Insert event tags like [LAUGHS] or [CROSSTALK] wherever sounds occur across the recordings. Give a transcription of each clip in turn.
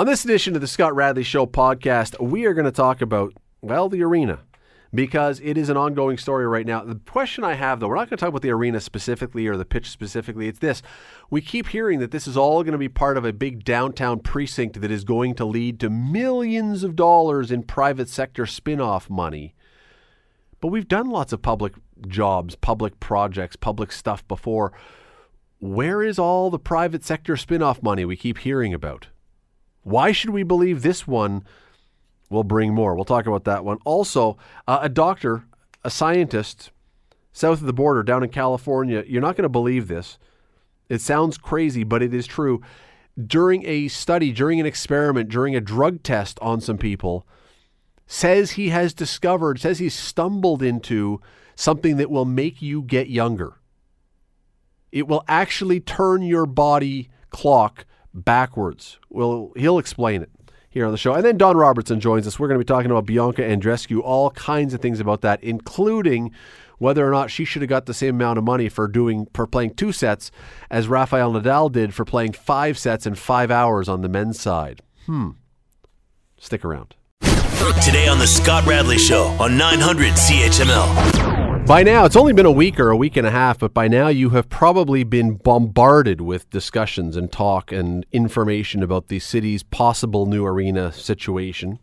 On this edition of the Scott Radley Show podcast, we are going to talk about, well, the arena because it is an ongoing story right now. The question I have, though, we're not going to talk about the arena specifically or the pitch specifically. It's this. We keep hearing that this is all going to be part of a big downtown precinct that is going to lead to millions of dollars in private sector spin off money. But we've done lots of public jobs, public projects, public stuff before. Where is all the private sector spin off money we keep hearing about? Why should we believe this one will bring more? We'll talk about that one. Also, uh, a doctor, a scientist south of the border down in California, you're not going to believe this. It sounds crazy, but it is true. During a study, during an experiment, during a drug test on some people, says he has discovered, says he's stumbled into something that will make you get younger. It will actually turn your body clock backwards. Well, he'll explain it here on the show. And then Don Robertson joins us. We're going to be talking about Bianca Andreescu, all kinds of things about that, including whether or not she should have got the same amount of money for doing for playing two sets as Rafael Nadal did for playing five sets in five hours on the men's side. Hmm. Stick around. Today on the Scott Radley Show on 900 CHML. By now, it's only been a week or a week and a half, but by now you have probably been bombarded with discussions and talk and information about the city's possible new arena situation.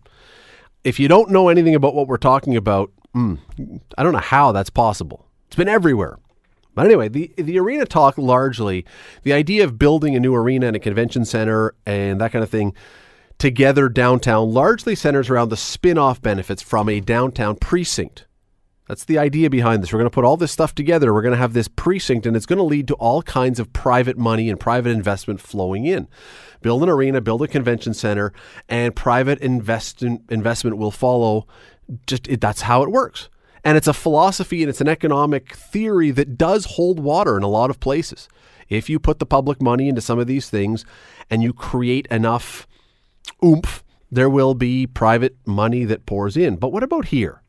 If you don't know anything about what we're talking about, mm, I don't know how that's possible. It's been everywhere. But anyway, the the arena talk largely, the idea of building a new arena and a convention center and that kind of thing together downtown largely centers around the spin-off benefits from a downtown precinct. That's the idea behind this. We're going to put all this stuff together. We're going to have this precinct, and it's going to lead to all kinds of private money and private investment flowing in. Build an arena, build a convention center, and private invest- investment will follow. Just it, that's how it works. And it's a philosophy and it's an economic theory that does hold water in a lot of places. If you put the public money into some of these things and you create enough oomph, there will be private money that pours in. But what about here?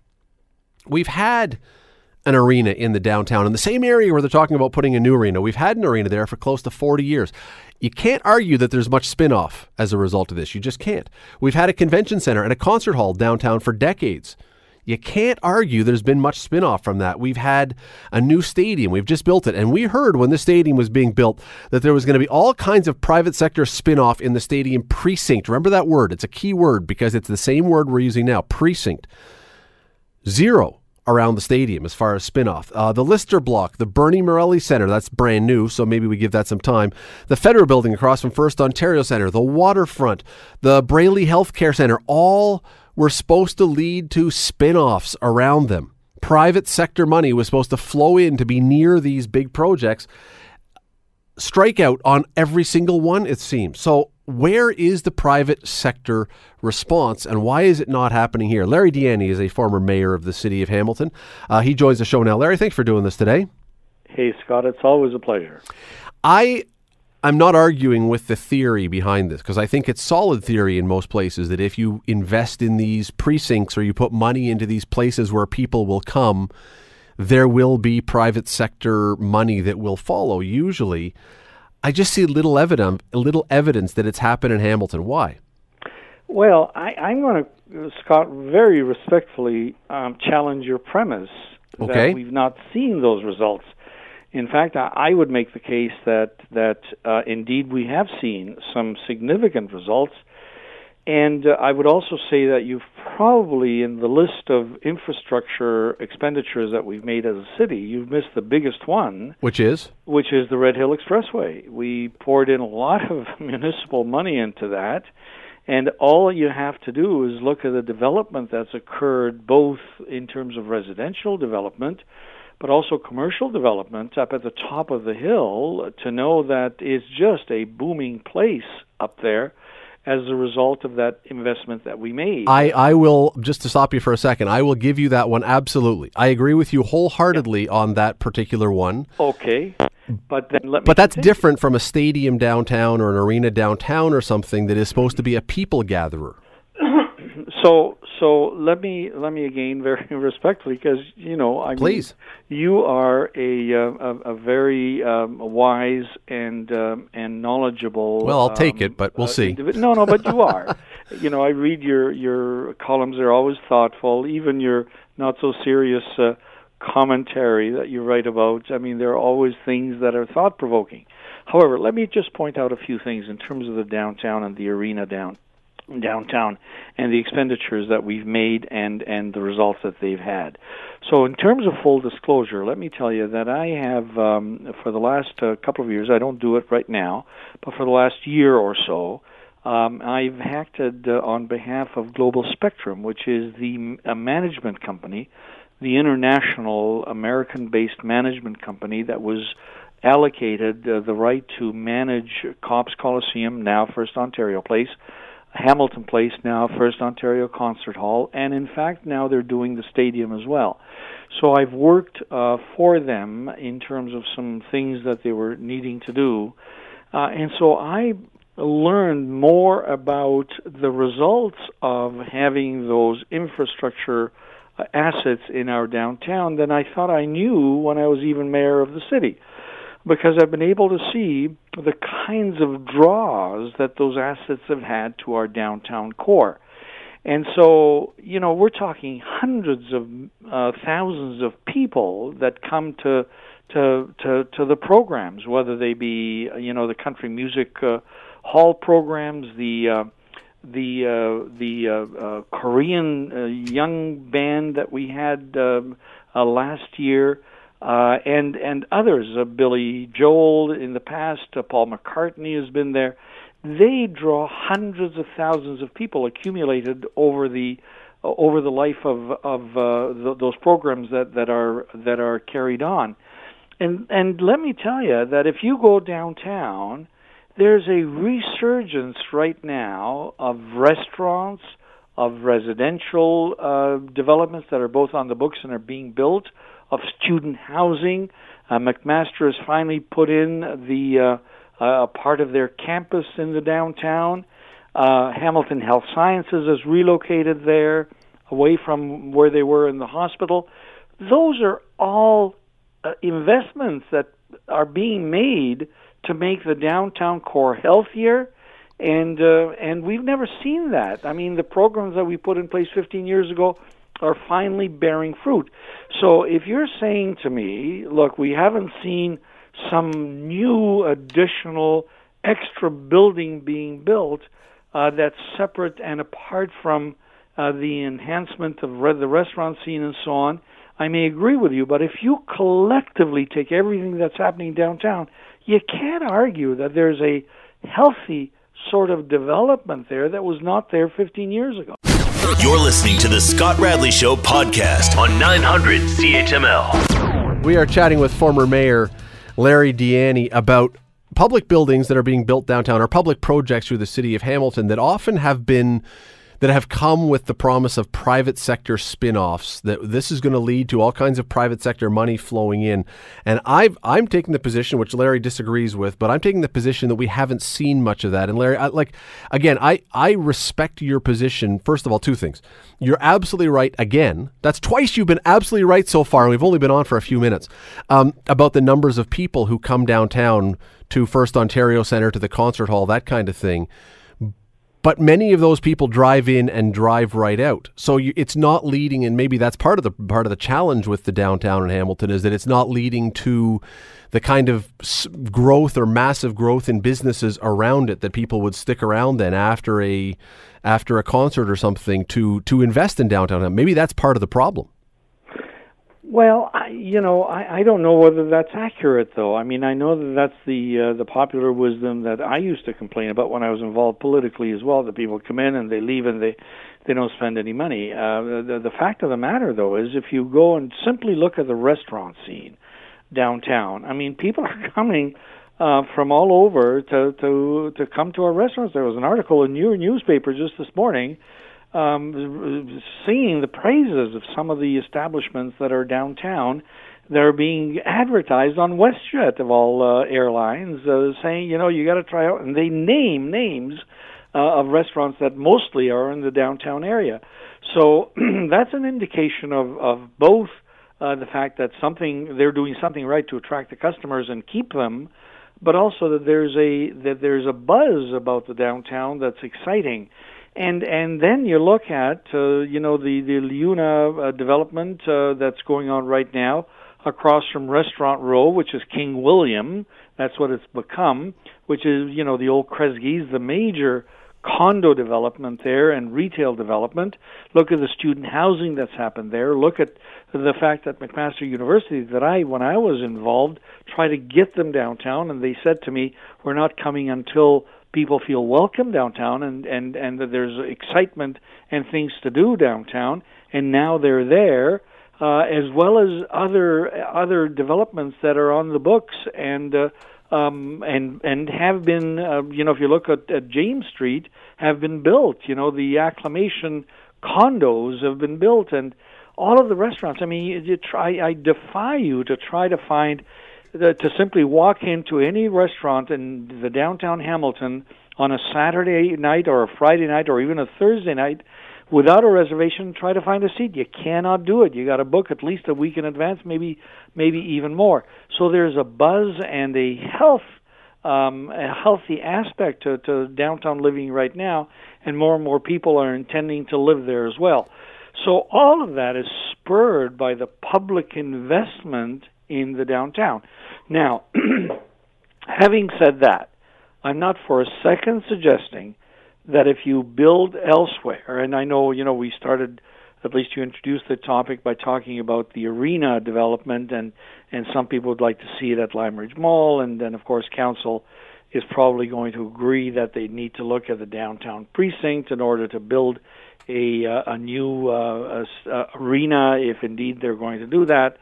We've had an arena in the downtown in the same area where they're talking about putting a new arena. We've had an arena there for close to 40 years. You can't argue that there's much spin-off as a result of this. You just can't. We've had a convention center and a concert hall downtown for decades. You can't argue there's been much spin-off from that. We've had a new stadium. We've just built it. And we heard when the stadium was being built that there was going to be all kinds of private sector spin-off in the stadium precinct. Remember that word. It's a key word because it's the same word we're using now, precinct. Zero around the stadium as far as spinoff. Uh, the Lister Block, the Bernie Morelli Center, that's brand new, so maybe we give that some time. The Federal Building across from First Ontario Center, the Waterfront, the Braley Healthcare Center, all were supposed to lead to spinoffs around them. Private sector money was supposed to flow in to be near these big projects. Strikeout on every single one, it seems. So where is the private sector response and why is it not happening here? Larry Di Ianni is a former mayor of the city of Hamilton. Uh, he joins the show now. Larry, thanks for doing this today. Hey, Scott, it's always a pleasure. I I'm not arguing with the theory behind this because I think it's solid theory in most places that if you invest in these precincts or you put money into these places where people will come, there will be private sector money that will follow usually. I just see little evidence, little evidence that it's happened in Hamilton. Why? Well, I, I'm going to, Scott, very respectfully um, challenge your premise okay. that we've not seen those results. In fact, I, I would make the case that that uh, indeed we have seen some significant results and uh, I would also say that you've probably, in the list of infrastructure expenditures that we've made as a city, you've missed the biggest one. Which is? Which is the Red Hill Expressway. We poured in a lot of [LAUGHS] municipal money into that. And all you have to do is look at the development that's occurred both in terms of residential development, but also commercial development up at the top of the hill to know that it's just a booming place up there as a result of that investment that we made. I, I will, just to stop you for a second, I will give you that one absolutely. I agree with you wholeheartedly yeah. on that particular one. Okay. But then let me But that's continue. different from a stadium downtown or an arena downtown or something that is supposed to be a people gatherer. So so let me let me again [LAUGHS] very respectfully because you know I please mean, you are a a, a very um, wise and um, and knowledgeable. Well, I'll um, take it, but we'll uh, see. Individ- no, no, but you are. [LAUGHS] you know, I read your your columns; they're always thoughtful. Even your not so serious uh, commentary that you write about. I mean, there are always things that are thought provoking. However, let me just point out a few things in terms of the downtown and the arena down downtown and the expenditures that we've made and and the results that they've had. So in terms of full disclosure, let me tell you that I have um, for the last uh, couple of years I don't do it right now, but for the last year or so um, I've acted uh, on behalf of Global Spectrum, which is the management company, the international American-based management company that was allocated uh, the right to manage Copps Coliseum, now First Ontario Place, Hamilton Place, now First Ontario Concert Hall, and in fact now they're doing the stadium as well. So I've worked uh, for them in terms of some things that they were needing to do, uh, and so I learned more about the results of having those infrastructure uh, assets in our downtown than I thought I knew when I was even mayor of the city because I've been able to see the kinds of draws that those assets have had to our downtown core. And so, you know, we're talking hundreds of uh, thousands of people that come to to to to the programs, whether they be, you know, the country music uh, hall programs, the uh, the uh, the uh, uh, Korean uh, young band that we had um, uh, last year, uh, and and others, uh, Billy Joel in the past, uh, Paul McCartney has been there. They draw hundreds of thousands of people accumulated over the uh, over the life of of uh, th- those programs that that are that are carried on. And and let me tell you that if you go downtown, there's a resurgence right now of restaurants, of residential uh, developments that are both on the books and are being built, of student housing. Uh, McMaster has finally put in the uh, uh, a part of their campus in the downtown. Uh, Hamilton Health Sciences has relocated there, away from where they were in the hospital. Those are all uh, investments that are being made to make the downtown core healthier and uh, and we've never seen that. I mean, the programs that we put in place 15 years ago are finally bearing fruit. So if you're saying to me, look, we haven't seen some new additional extra building being built uh, that's separate and apart from uh, the enhancement of re- the restaurant scene and so on, I may agree with you. But if you collectively take everything that's happening downtown, you can't argue that there's a healthy sort of development there that was not there 15 years ago. You're listening to the Scott Radley Show podcast on 900 CHML. We are chatting with former mayor Larry Di Ianni about public buildings that are being built downtown or public projects through the city of Hamilton that often have been that have come with the promise of private sector spin-offs that this is going to lead to all kinds of private sector money flowing in. And i i'm taking the position which larry disagrees with but i'm taking the position that we haven't seen much of that. And larry I, like again i i respect your position first of all two things. You're absolutely right again. That's twice you've been absolutely right so far and we've only been on for a few minutes um, about the numbers of people who come downtown to first ontario center to the concert hall that kind of thing but many of those people drive in and drive right out. So you, it's not leading, and maybe that's part of the part of the challenge with the downtown in Hamilton is that it's not leading to the kind of growth or massive growth in businesses around it that people would stick around then after a after a concert or something to to invest in downtown. Maybe that's part of the problem. Well, I, you know, I, I don't know whether that's accurate, though. I mean, I know that that's the uh, the popular wisdom that I used to complain about when I was involved politically as well. That people come in and they leave and they they don't spend any money. Uh, the, the fact of the matter, though, is if you go and simply look at the restaurant scene downtown, I mean, people are [LAUGHS] coming uh, from all over to to to come to our restaurants. There was an article in your newspaper just this morning um, singing the praises of some of the establishments that are downtown They're being advertised on WestJet of all uh, airlines, uh, saying, you know, you got to try out, and they name names uh, of restaurants that mostly are in the downtown area. So [CLEARS THROAT] that's an indication of, of both uh, the fact that something they're doing something right to attract the customers and keep them, but also that there's a that there's a buzz about the downtown that's exciting. And and then you look at uh, you know the the Liuna uh, development uh, that's going on right now across from Restaurant Row, which is King William. That's what it's become, which is you know the old Kresge's, the major condo development there and retail development. Look at the student housing that's happened there. Look at the fact that McMaster University, that I, when I was involved, tried to get them downtown, and they said to me, "We're not coming until people feel welcome downtown and and and that there's excitement and things to do downtown." And now they're there. Uh, as well as other other developments that are on the books and uh, um, and and have been, uh, you know, if you look at, at James Street, have been built. You know, the acclamation condos have been built, and all of the restaurants. I mean, you try. I defy you to try to find to simply walk into any restaurant in the downtown Hamilton on a Saturday night or a Friday night or even a Thursday night without a reservation and try to find a seat. You cannot do it. You got to book at least a week in advance maybe maybe even more. So there's a buzz and a health um, a healthy aspect to, to downtown living right now and more and more people are intending to live there as well. So all of that is spurred by the public investment in the downtown now [CLEARS THROAT] having said that i'm not for a second suggesting that if you build elsewhere, and I know you know we started at least you introduced the topic by talking about the arena development, and and some people would like to see it at Lime Ridge Mall, and then of course council is probably going to agree that they need to look at the downtown precinct in order to build a uh, a new uh, a arena if indeed they're going to do that.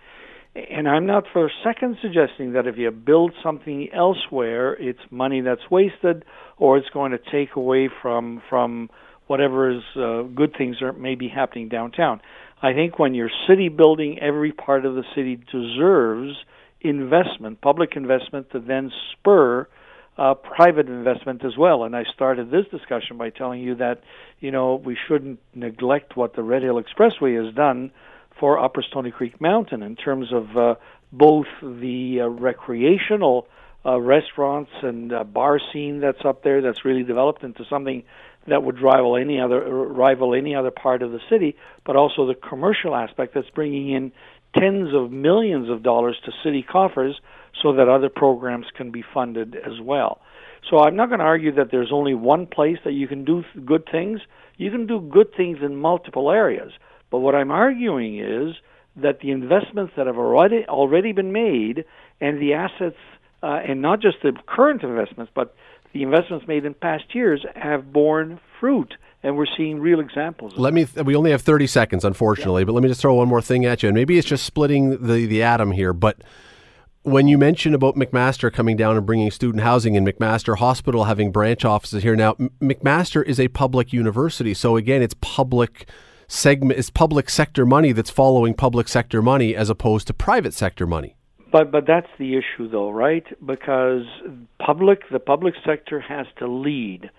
And I'm not for a second suggesting that if you build something elsewhere, it's money that's wasted or it's going to take away from from whatever is uh, good things that may be happening downtown. I think when you're city building, every part of the city deserves investment, public investment, to then spur uh, private investment as well. And I started this discussion by telling you that you know we shouldn't neglect what the Red Hill Expressway has done for Upper Stony Creek Mountain in terms of uh, both the uh, recreational uh, restaurants and uh, bar scene that's up there that's really developed into something that would rival any other rival any other part of the city, but also the commercial aspect that's bringing in tens of millions of dollars to city coffers so that other programs can be funded as well. So I'm not going to argue that there's only one place that you can do good things. You can do good things in multiple areas. But what I'm arguing is that the investments that have already already been made and the assets uh, and not just the current investments, but the investments made in past years have borne fruit, and we're seeing real examples. Let me. Th- we only have thirty seconds, unfortunately, yeah. but let me just throw one more thing at you, and maybe it's just splitting the the atom here, but. When you mention about McMaster coming down and bringing student housing and McMaster Hospital having branch offices here now, M- McMaster is a public university, so again, it's public segment, it's public sector money that's following public sector money as opposed to private sector money. But but that's the issue, though, right? Because public, the public sector has to lead,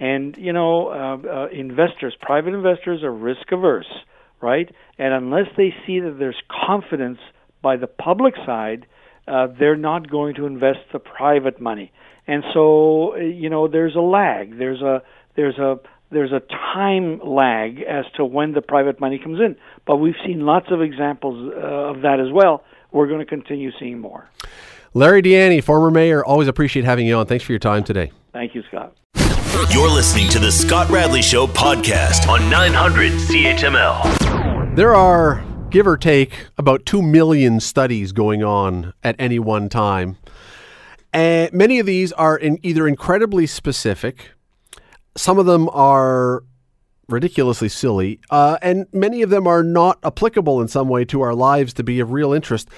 and you know, uh, uh, investors, private investors, are risk averse, right? And unless they see that there's confidence by the public side, uh, they're not going to invest the private money. And so, uh, you know, there's a lag. There's a there's a there's a time lag as to when the private money comes in. But we've seen lots of examples uh, of that as well we're going to continue seeing more. Larry Di Ianni, former mayor, always appreciate having you on. Thanks for your time today. Thank you, Scott. You're listening to the Scott Radley Show podcast on 900 CHML. There are, give or take, about 2 million studies going on at any one time. And many of these are in either incredibly specific, some of them are ridiculously silly, uh, and many of them are not applicable in some way to our lives to be of real interest.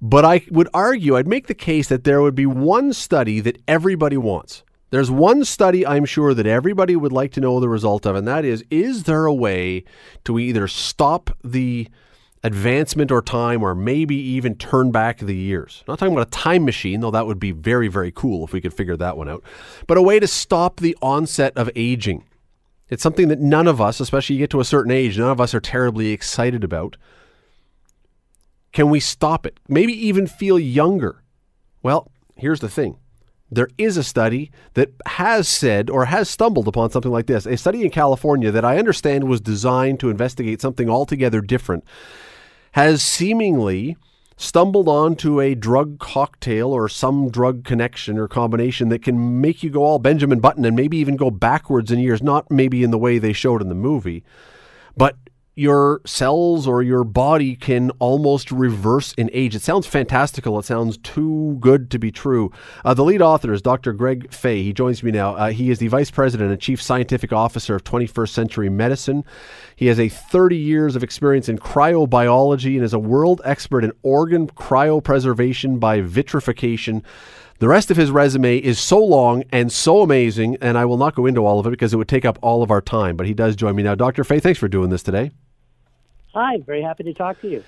But I would argue, I'd make the case that there would be one study that everybody wants. There's one study I'm sure that everybody would like to know the result of, and that is is there a way to either stop the advancement or time, or maybe even turn back the years. I'm not talking about a time machine, though that would be very, very cool if we could figure that one out, but a way to stop the onset of aging. It's something that none of us, especially you get to a certain age, none of us are terribly excited about. Can we stop it? Maybe even feel younger? Well, here's the thing. There is a study that has said or has stumbled upon something like this. A study in California that I understand was designed to investigate something altogether different has seemingly stumbled onto a drug cocktail or some drug connection or combination that can make you go all Benjamin Button and maybe even go backwards in years, not maybe in the way they showed in the movie, but your cells or your body can almost reverse in age. It sounds fantastical. It sounds too good to be true. Uh, the lead author is Dr. Greg Fahy. He joins me now. Uh, he is the vice president and chief scientific officer of 21st Century Medicine. He has a 30 years of experience in cryobiology and is a world expert in organ cryopreservation by vitrification. The rest of his resume is so long and so amazing, and I will not go into all of it because it would take up all of our time. But he does join me now. Dr. Fahy, thanks for doing this today. Hi, very happy to talk to you.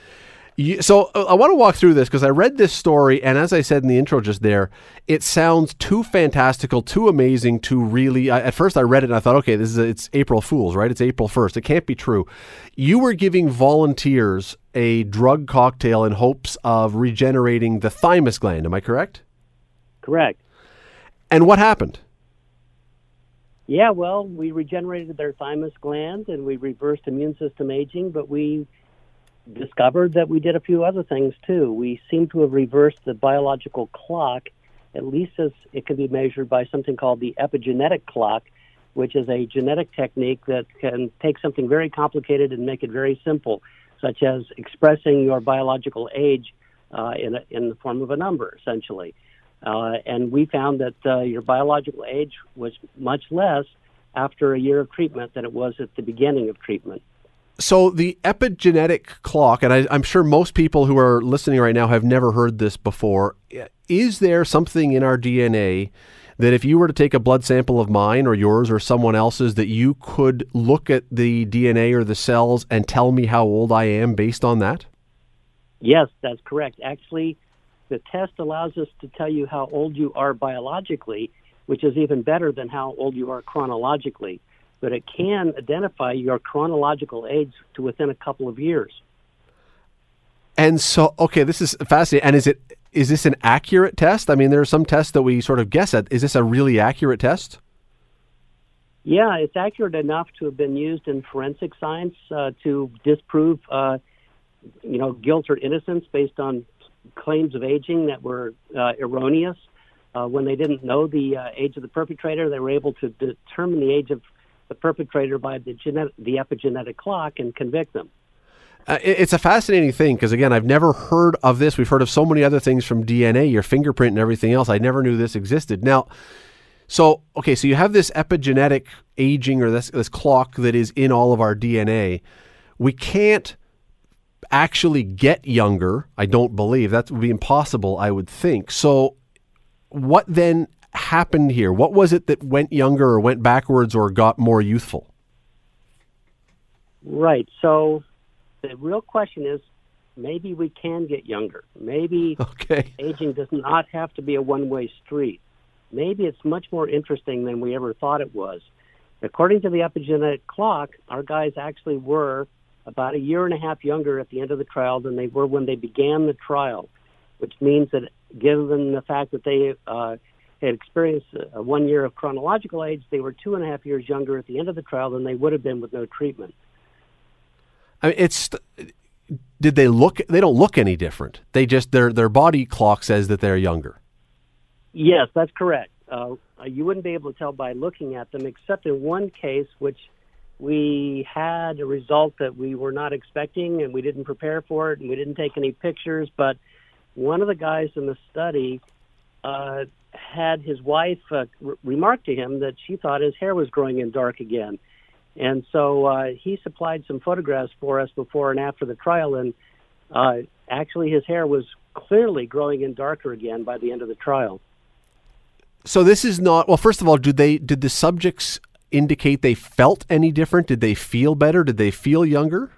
you so uh, I want to walk through this because I read this story, and as I said in the intro just there, it sounds too fantastical, too amazing, to really. I, at first, I read it and I thought, okay, this is a, it's April Fools, right? It's April first. It can't be true. You were giving volunteers a drug cocktail in hopes of regenerating the thymus gland. Am I correct? Correct. And what happened? Yeah, well, we regenerated their thymus gland and we reversed immune system aging, but we discovered that we did a few other things too. We seem to have reversed the biological clock, at least as it can be measured by something called the epigenetic clock, which is a genetic technique that can take something very complicated and make it very simple, such as expressing your biological age uh, in, a, in the form of a number, essentially. Uh, and we found that uh, your biological age was much less after a year of treatment than it was at the beginning of treatment. So the epigenetic clock, and I, am sure most people who are listening right now have never heard this before. Is there something in our DNA that if you were to take a blood sample of mine or yours or someone else's, that you could look at the DNA or the cells and tell me how old I am based on that? Yes, that's correct. Actually, the test allows us to tell you how old you are biologically, which is even better than how old you are chronologically. But it can identify your chronological age to within a couple of years. And so, okay, this is fascinating. And is it is this an accurate test? I mean, there are some tests that we sort of guess at. Is this a really accurate test? Yeah, it's accurate enough to have been used in forensic science uh, to disprove, uh, you know, guilt or innocence based on claims of aging that were uh, erroneous. Uh, when they didn't know the uh, age of the perpetrator, they were able to determine the age of the perpetrator by the, genetic, the epigenetic clock and convict them. Uh, it's a fascinating thing because again, I've never heard of this. We've heard of so many other things from DNA, your fingerprint, and everything else. I never knew this existed. Now, so okay, so you have this epigenetic aging or this this clock that is in all of our DNA. We can't actually get younger. I don't believe that would be impossible. I would think. So, what then happened here? What was it that went younger, or went backwards, or got more youthful? Right. So, the real question is, maybe we can get younger. Maybe [LAUGHS] okay. aging does not have to be a one-way street. Maybe it's much more interesting than we ever thought it was. According to the epigenetic clock, our guys actually were about a year and a half younger at the end of the trial than they were when they began the trial, which means that given the fact that they uh, had experienced a one year of chronological age, they were two and a half years younger at the end of the trial than they would have been with no treatment. I mean, it's did they look? They don't look any different. They just their their body clock says that they're younger. Yes, that's correct. Uh, you wouldn't be able to tell by looking at them, except in one case, which we had a result that we were not expecting and we didn't prepare for it and we didn't take any pictures. But one of the guys in the study uh, had his wife uh, re- remark to him that she thought his hair was growing in dark again. And so uh, he supplied some photographs for us before and after the trial, and uh, actually his hair was clearly growing in darker again by the end of the trial. So this is not well. First of all, did they did the subjects indicate they felt any different? Did they feel better? Did they feel younger?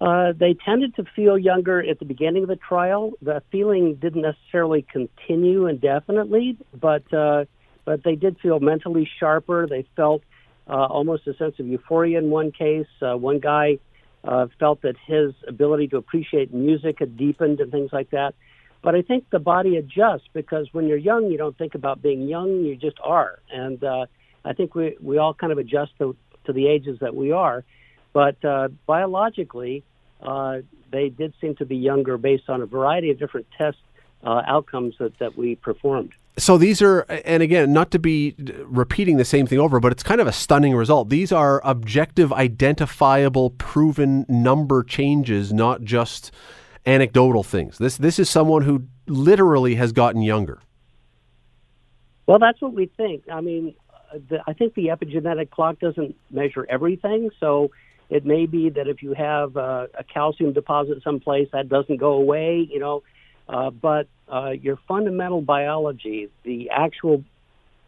Uh, they tended to feel younger at the beginning of the trial. The feeling didn't necessarily continue indefinitely, but uh, but they did feel mentally sharper. They felt uh, almost a sense of euphoria in one case. Uh, one guy uh, felt that his ability to appreciate music had deepened and things like that. But I think the body adjusts because when you're young, you don't think about being young; you just are. And uh, I think we we all kind of adjust to to the ages that we are. But uh, biologically, uh, they did seem to be younger based on a variety of different test uh, outcomes that, that we performed. So these are, and again, not to be repeating the same thing over, but it's kind of a stunning result. These are objective, identifiable, proven number changes, not just anecdotal things. This this is someone who literally has gotten younger. Well, that's what we think. I mean, the, I think the epigenetic clock doesn't measure everything, so it may be that if you have uh, a calcium deposit someplace, that doesn't go away. You know, uh, but uh, your fundamental biology, the actual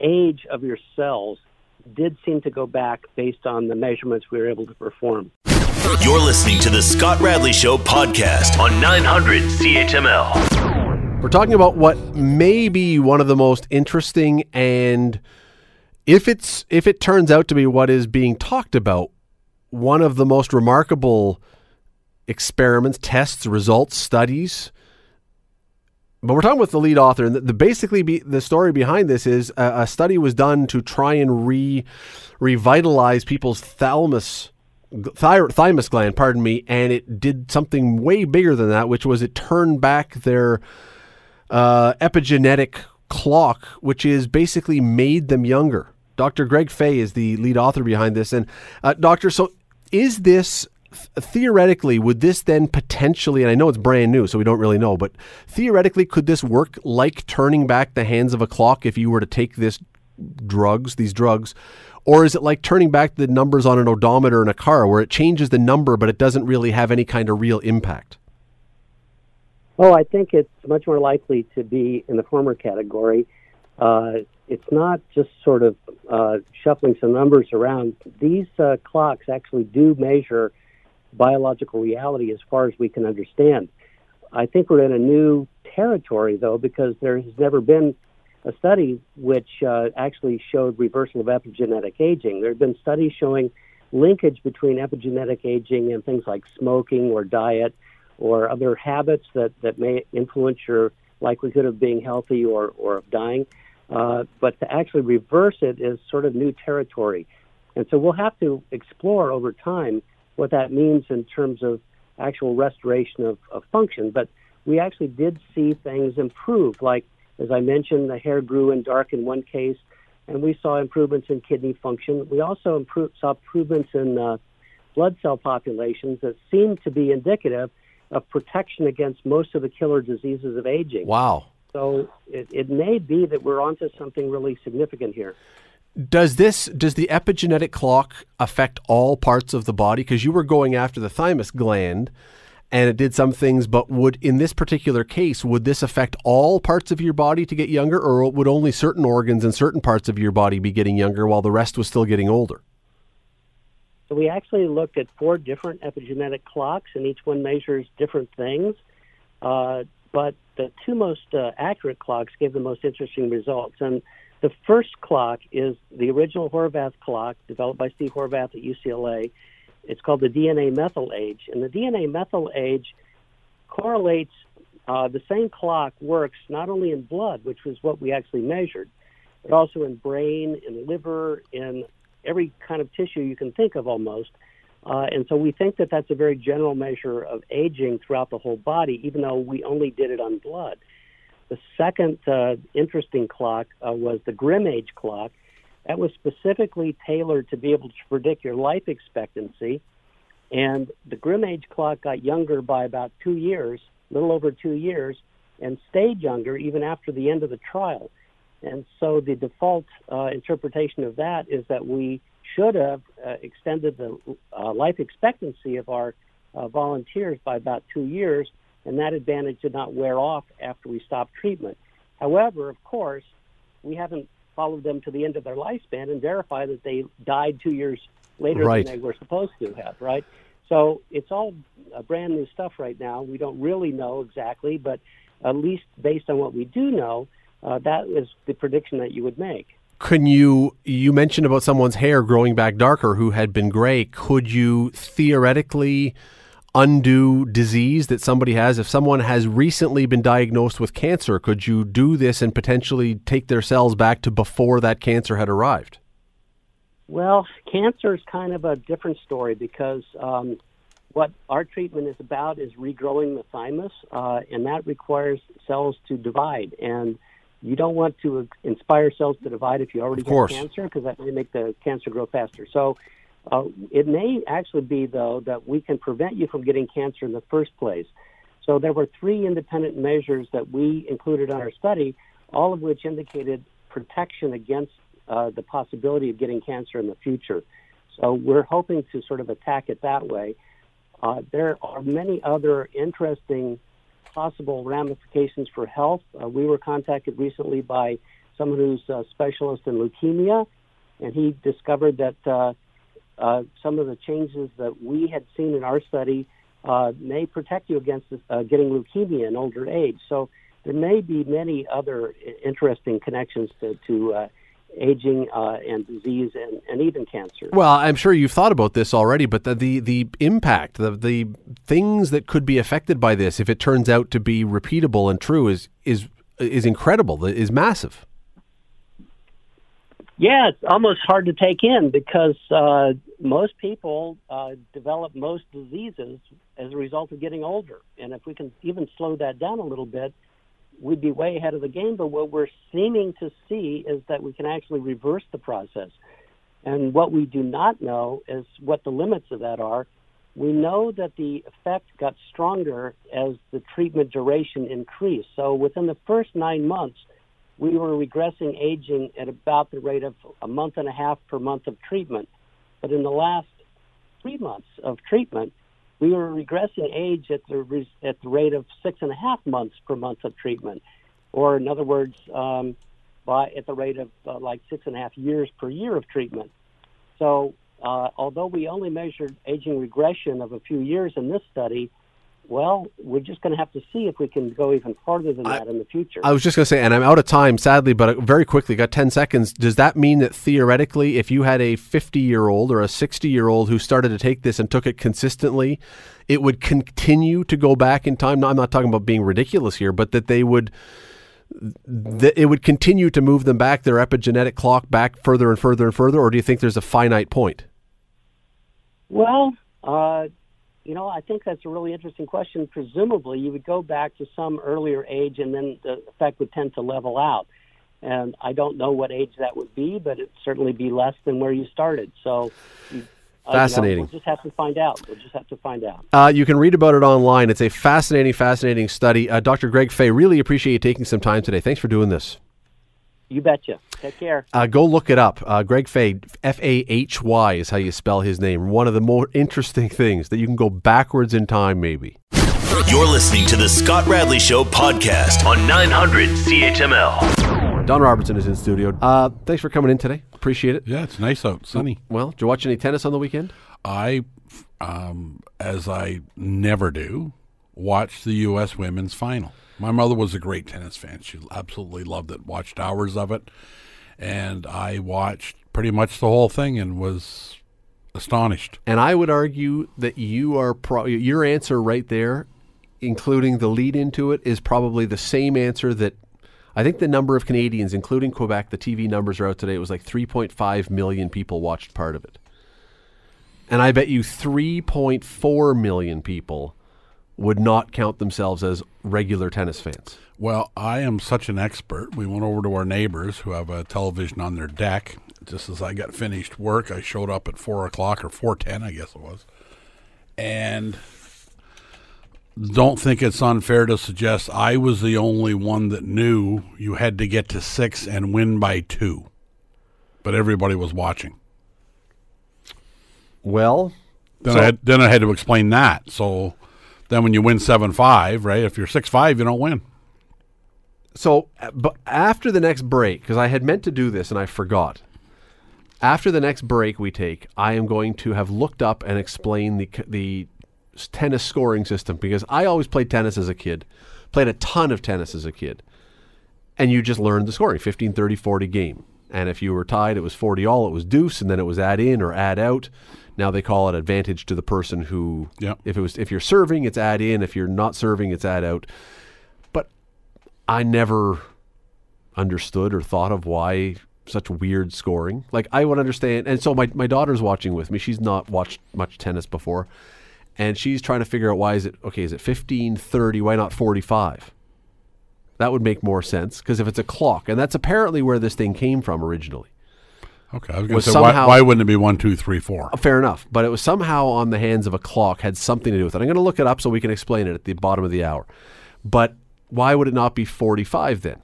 age of your cells, did seem to go back based on the measurements we were able to perform. You're listening to the Scott Radley Show podcast on 900 CHML. We're talking about what may be one of the most interesting and if it's if it turns out to be what is being talked about, one of the most remarkable experiments, tests, results, studies but we're talking with the lead author, and the, the basically be, the story behind this is a, a, study was done to try and re revitalize people's thalamus thy, thymus gland, pardon me, and it did something way bigger than that, which was it turned back their uh, epigenetic clock, which is basically made them younger. Dr. Greg Fahy is the lead author behind this, and uh, doctor, so is this theoretically, would this then potentially, and I know it's brand new, so we don't really know, but theoretically, could this work like turning back the hands of a clock if you were to take this drugs, these drugs, or is it like turning back the numbers on an odometer in a car where it changes the number, but it doesn't really have any kind of real impact? Oh, I think it's much more likely to be in the former category. Uh, it's not just sort of uh, shuffling some numbers around. These uh, clocks actually do measure biological reality as far as we can understand. I think we're in a new territory, though, because there has never been a study which uh, actually showed reversal of epigenetic aging. There have been studies showing linkage between epigenetic aging and things like smoking or diet or other habits that, that may influence your likelihood of being healthy or, or of dying. Uh, but to actually reverse it is sort of new territory. And so we'll have to explore over time what that means in terms of actual restoration of, of function. But we actually did see things improve. Like, as I mentioned, the hair grew in dark in one case, and we saw improvements in kidney function. We also improved, saw improvements in uh, blood cell populations that seemed to be indicative of protection against most of the killer diseases of aging. Wow. So it, it may be that we're onto something really significant here. Does this does the epigenetic clock affect all parts of the body? Because you were going after the thymus gland, and it did some things, but would in this particular case would this affect all parts of your body to get younger, or would only certain organs and certain parts of your body be getting younger while the rest was still getting older? So we actually looked at four different epigenetic clocks, and each one measures different things. Uh, but the two most uh, accurate clocks gave the most interesting results, and the first clock is the original Horvath clock developed by Steve Horvath at UCLA. It's called the DNA methyl age, and the DNA methyl age correlates. Uh, the same clock works not only in blood, which was what we actually measured, but also in brain, in liver, in every kind of tissue you can think of almost. Uh, and so we think that that's a very general measure of aging throughout the whole body, even though we only did it on blood. The second uh, interesting clock uh, was the Grim-Age clock. That was specifically tailored to be able to predict your life expectancy. And the Grim-Age clock got younger by about two years, a little over two years, and stayed younger even after the end of the trial. And so the default uh, interpretation of that is that we should have uh, extended the uh, life expectancy of our uh, volunteers by about two years and that advantage did not wear off after we stopped treatment. However, of course, we haven't followed them to the end of their lifespan and verified that they died two years later right. than they were supposed to have, right? So it's all uh, brand new stuff right now. We don't really know exactly, but at least based on what we do know, uh, that is the prediction that you would make. Can you you mentioned about someone's hair growing back darker who had been gray? Could you theoretically undo disease that somebody has? If someone has recently been diagnosed with cancer, could you do this and potentially take their cells back to before that cancer had arrived? Well, cancer is kind of a different story because um, what our treatment is about is regrowing the thymus, uh, and that requires cells to divide. And you don't want to inspire cells to divide if you already have cancer because that may make the cancer grow faster. So uh, it may actually be, though, that we can prevent you from getting cancer in the first place. So there were three independent measures that we included in our study, all of which indicated protection against uh, the possibility of getting cancer in the future. So we're hoping to sort of attack it that way. Uh, there are many other interesting possible ramifications for health. Uh, we were contacted recently by someone who's a specialist in leukemia, and he discovered that uh, uh, some of the changes that we had seen in our study uh, may protect you against uh, getting leukemia in older age. So there may be many other interesting connections to, to uh, aging uh, and disease and, and even cancer. Well, I'm sure you've thought about this already, but the, the, the impact, the, the things that could be affected by this, if it turns out to be repeatable and true, is, is, is incredible, is massive. Yeah, it's almost hard to take in because uh, most people uh, develop most diseases as a result of getting older. And if we can even slow that down a little bit, we'd be way ahead of the game. But what we're seeming to see is that we can actually reverse the process. And what we do not know is what the limits of that are. We know that the effect got stronger as the treatment duration increased. So within the first nine months, we were regressing aging at about the rate of a month and a half per month of treatment. But in the last three months of treatment, we were regressing age at the at the rate of six and a half months per month of treatment, or in other words, um, by at the rate of uh, like six and a half years per year of treatment. So, uh, although we only measured aging regression of a few years in this study, well, we're just going to have to see if we can go even farther than I, that in the future. I was just going to say, and I'm out of time, sadly, but very quickly, got 10 seconds. Does that mean that theoretically, if you had a 50 year old or a 60 year old who started to take this and took it consistently, it would continue to go back in time? No, I'm not talking about being ridiculous here, but that they would. That it would continue to move them back, their epigenetic clock back further and further and further, or do you think there's a finite point? Well, uh, you know, I think that's a really interesting question. Presumably, you would go back to some earlier age, and then the effect would tend to level out. And I don't know what age that would be, but it'd certainly be less than where you started. So, uh, fascinating. You know, we'll just have to find out. We'll just have to find out. Uh, you can read about it online. It's a fascinating, fascinating study. Uh, Dr. Greg Fahy, really appreciate you taking some time today. Thanks for doing this. You betcha. Take care. Uh, go look it up. Uh, Greg Fahy, F A H Y is how you spell his name. One of the more interesting [LAUGHS] things that you can go backwards in time, maybe. You're listening to the Scott Radley Show podcast on 900 CHML. Don Robertson is in studio. Uh, thanks for coming in today. Appreciate it. Yeah, it's nice out, sunny. Well, did you watch any tennis on the weekend? I, um, as I never do, watched the U.S. women's final. My mother was a great tennis fan. She absolutely loved it, watched hours of it. And I watched pretty much the whole thing and was astonished. And I would argue that you are pro- your answer right there, including the lead into it, is probably the same answer that I think the number of Canadians, including Quebec, the TV numbers are out today. It was like 3.5 million people watched part of it. And I bet you 3.4 million people would not count themselves as regular tennis fans? Well, I am such an expert. We went over to our neighbors who have a television on their deck. Just as I got finished work, I showed up at four o'clock or four ten, I guess it was, and don't think it's unfair to suggest I was the only one that knew you had to get to six and win by two, but everybody was watching. Well, then so I had, then I had to explain that. So then when you win seven five, right? If you're six five, you don't win. So, but after the next break, because I had meant to do this and I forgot. After the next break we take, I am going to have looked up and explained the the tennis scoring system because I always played tennis as a kid, played a ton of tennis as a kid, and you just learned the scoring 15, 30, 40 game. And if you were tied, it was 40 all, it was deuce, and then it was add in or add out. Now they call it advantage to the person who, Yep. if it was if you're serving, it's add in. If you're not serving, it's add out. But I never understood or thought of why such weird scoring. Like I would understand, and so my my daughter's watching with me. She's not watched much tennis before, and she's trying to figure out why is it okay? Is it 15, 30? Why not 45? That would make more sense because if it's a clock, and that's apparently where this thing came from originally. Okay, I was going Was to say, why, somehow- why wouldn't it be one, two, three, four? Fair enough, but it was somehow on the hands of a clock had something to do with it. I'm going to look it up so we can explain it at the bottom of the hour. But why would it not be 45 then?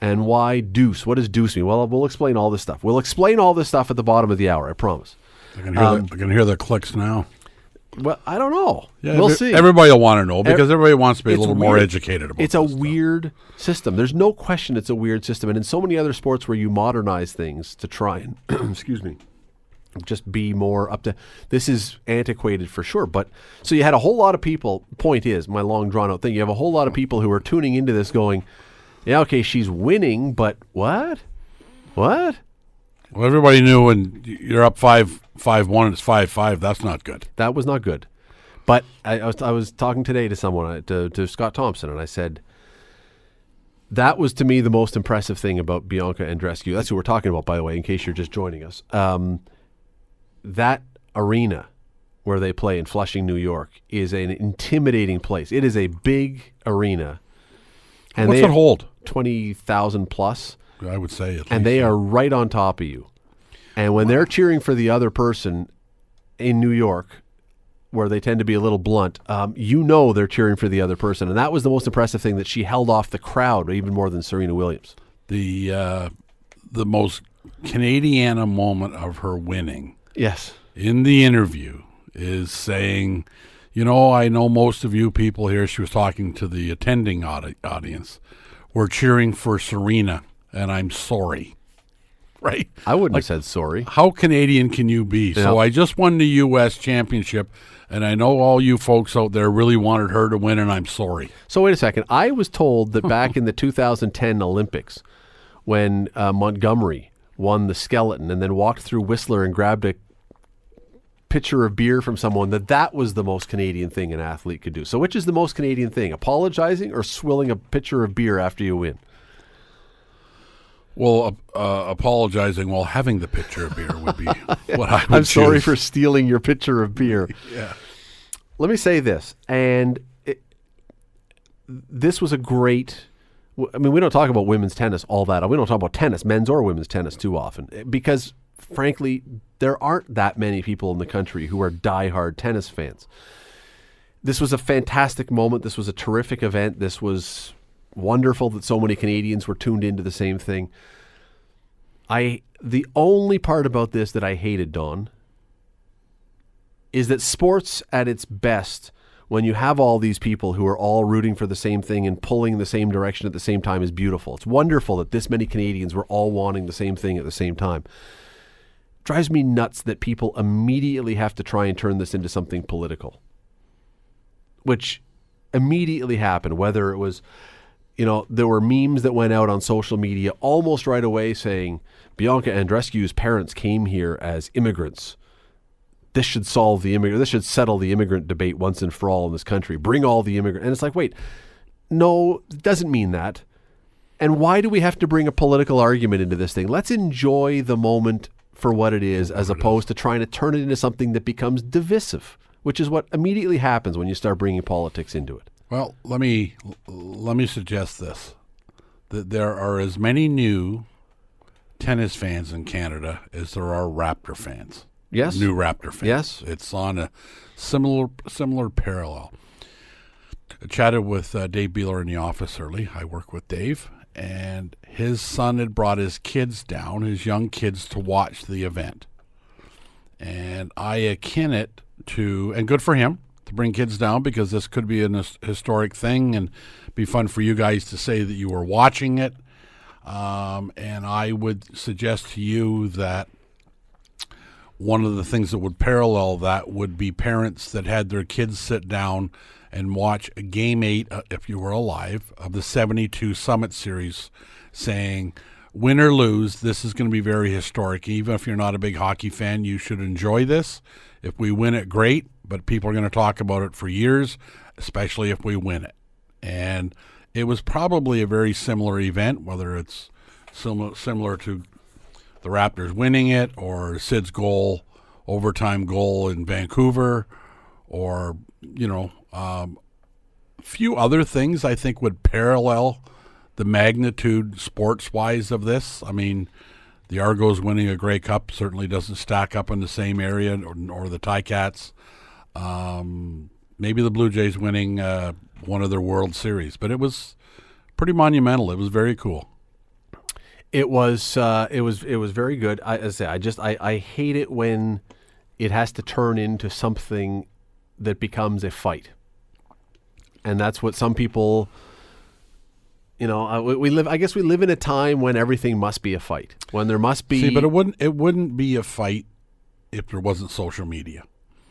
And why deuce? What does deuce mean? Well, we'll explain all this stuff. We'll explain all this stuff at the bottom of the hour. I promise. I can hear, Um, the, I can hear the clicks now. Well, I don't know. Yeah, we'll see. Everybody will want to know because everybody wants to be a It's little more educated about it. It's a stuff. weird system. There's no question it's a weird system. And in so many other sports where you modernize things to try and, [CLEARS THROAT] excuse me, just be more up to this is antiquated for sure. But so you had a whole lot of people, point is, my long drawn out thing, you have a whole lot of mm. people who are tuning into this going, yeah, okay, she's winning, but what? What? Well, everybody knew when you're up five, five one, and it's five five. That's not good. That was not good. But I, I was I was talking today to someone uh, to, to Scott Thompson, and I said that was to me the most impressive thing about Bianca Andreescu. That's who we're talking about, by the way, in case you're just joining us. Um, that arena where they play in Flushing, New York, is an intimidating place. It is a big arena, and What's they it hold? twenty thousand plus I would say. At and they are right on top of you. And when they're cheering for the other person in New York, where they tend to be a little blunt, um, you know they're cheering for the other person. And that was the most impressive thing that she held off the crowd even more than Serena Williams. the uh, the most Canadiana moment of her winning Yes. in the interview is saying, "You know, I know most of you people here." She was talking to the attending audi- audience. We're cheering for Serena, and I'm sorry. Right? I wouldn't have said sorry. How Canadian can you be? So I just won the U.S. championship, and I know all you folks out there really wanted her to win, and I'm sorry. So wait a second. I was told that back in the 2010 Olympics, when uh, Montgomery won the skeleton and then walked through Whistler and grabbed a pitcher of beer from someone, that that was the most Canadian thing an athlete could do. So which is the most Canadian thing, apologizing or swilling a pitcher of beer after you win? Well, uh, uh, apologizing while having the pitcher of beer would be [LAUGHS] what I would I'm sorry for stealing your pitcher of beer. [LAUGHS] Yeah. Let me say this, and it, this was a great. I mean, we don't talk about women's tennis all that. We don't talk about tennis, men's or women's tennis, too often eh, because, frankly, there aren't that many people in the country who are diehard tennis fans. This was a fantastic moment. This was a terrific event. This was wonderful that so many Canadians were tuned into the same thing. I the only part about this that I hated, Don, is that sports at its best when you have all these people who are all rooting for the same thing and pulling the same direction at the same time is beautiful. It's wonderful that this many Canadians were all wanting the same thing at the same time. Drives me nuts that people immediately have to try and turn this into something political. Which immediately happened whether it was you know, there were memes that went out on social media almost right away saying Bianca Andreescu's parents came here as immigrants. This should solve the immigrant this should settle the immigrant debate once and for all in this country. Bring all the immigrant and it's like wait no it doesn't mean that. And why do we have to bring a political argument into this thing? Let's enjoy the moment for what it is as opposed to trying to turn it into something that becomes divisive which is what immediately happens when you start bringing politics into it Well, let me let me suggest this: that there are as many new tennis fans in Canada as there are Raptor fans. Yes. new Raptor fans. Yes. it's on a similar similar parallel. I chatted with uh, Dave Beeler in the office early. I work with Dave, and his son had brought his kids down, his young kids, to watch the event. And I akin it to, and good for him to bring kids down because this could be an historic thing and be fun for you guys to say that you were watching it. Um, and I would suggest to you that one of the things that would parallel that would be parents that had their kids sit down and watch game eight, uh, if you were alive, of the 72 Summit Series, saying, win or lose, this is going to be very historic. Even if you're not a big hockey fan, you should enjoy this. If we win it, great, but people are going to talk about it for years, especially if we win it. And it was probably a very similar event, whether it's similar, similar to the Raptors winning it or Sid's goal, overtime goal in Vancouver, or, you know, um, few other things I think would parallel the magnitude sports wise of this. I mean, the Argos winning a Grey Cup certainly doesn't stack up in the same area, or, or the Ticats. Um, maybe the Blue Jays winning uh, one of their World Series, but it was pretty monumental. It was very cool. It was uh, it was it was very good. I, I say I just I, I hate it when it has to turn into something that becomes a fight, and that's what some people. You know, uh, we, we live. I guess we live in a time when everything must be a fight. When there must be. See, but it wouldn't it wouldn't be a fight if there wasn't social media.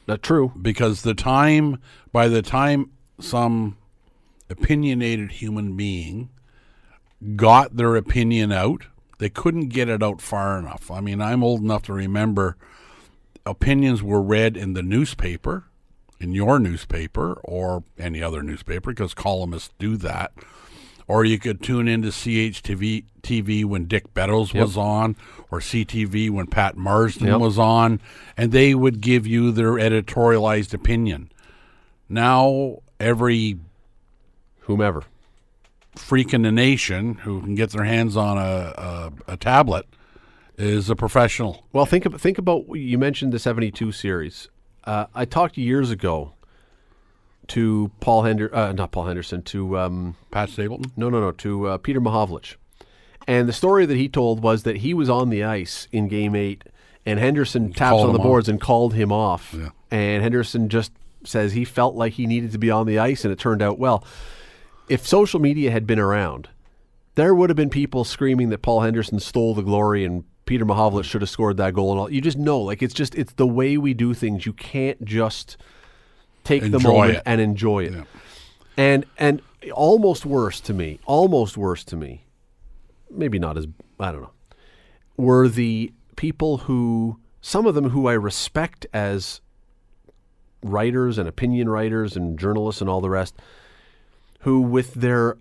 Not true. Because the time by the time some opinionated human being got their opinion out, they couldn't get it out far enough. I mean, I'm old enough to remember opinions were read in the newspaper, in your newspaper, or any other newspaper, because columnists do that. Or you could tune into CHTV TV when Dick Beddoes Yep. was on, or CTV when Pat Marsden Yep. was on, and they would give you their editorialized opinion. Now, every Whomever. freak in the nation who can get their hands on a, a, a tablet is a professional. Well, think about think about you mentioned the '72 series. Uh, I talked years ago to Paul Hender, uh, not Paul Henderson, to um, Pat Stapleton. no, no, no, to uh, Peter Mahovlich, and the story that he told was that he was on the ice in Game Eight, and Henderson taps on the him off. boards and called him off, Yeah. and Henderson just says he felt like he needed to be on the ice, and it turned out well. If social media had been around, there would have been people screaming that Paul Henderson stole the glory and Peter Mahovlich should have scored that goal and all. You just know, like it's just it's the way we do things. You can't just take the moment it. and enjoy it. Yeah. And and almost worse to me, almost worse to me. Maybe not as I don't know. Were the people who some of them who I respect as writers and opinion writers and journalists and all the rest who with their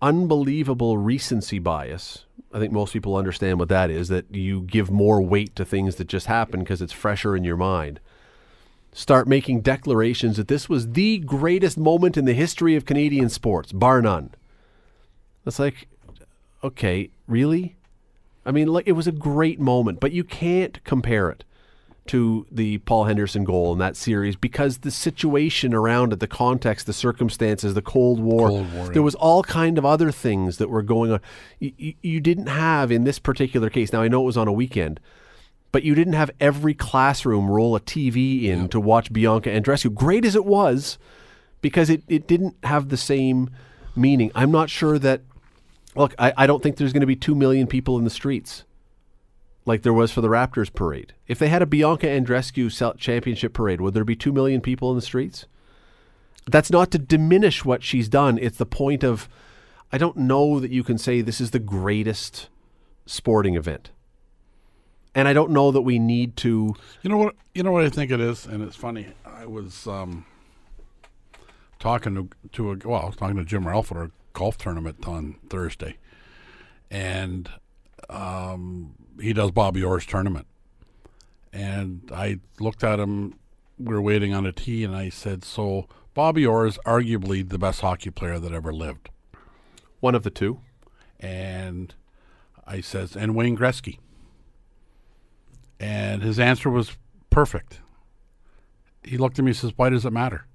unbelievable recency bias I think most people understand what that is that you give more weight to things that just happen because it's fresher in your mind start making declarations that this was the greatest moment in the history of Canadian sports bar none it's like okay really I mean like it was a great moment but you can't compare it to the Paul Henderson goal in that series because the situation around it, the context, the circumstances, the Cold War, Cold War, there yeah. was all kind of other things that were going on. You, you, didn't have in this particular case. Now I know it was on a weekend, but you didn't have every classroom roll a TV in to watch Bianca Andreescu. Great as it was, because it, it didn't have the same meaning. I'm not sure that. Look, I, I don't think there's going to be two million people in the streets like there was for the Raptors parade. If they had a Bianca Andreescu championship parade, would there be 2 million people in the streets? That's not to diminish what she's done. It's the point of I don't know that you can say this is the greatest sporting event. And I don't know that we need to You know what? You know what I think it is, and it's funny. I was um, talking to to a well, I was talking to Jim Ralph a golf tournament on Thursday, and um, he does Bobby Orr's tournament, and I looked at him. We were waiting on a tee, and I said, "So Bobby Orr is arguably the best hockey player that ever lived." one of the two. And I says, and Wayne Gretzky. And his answer was perfect. He looked at me and says, Why does it matter?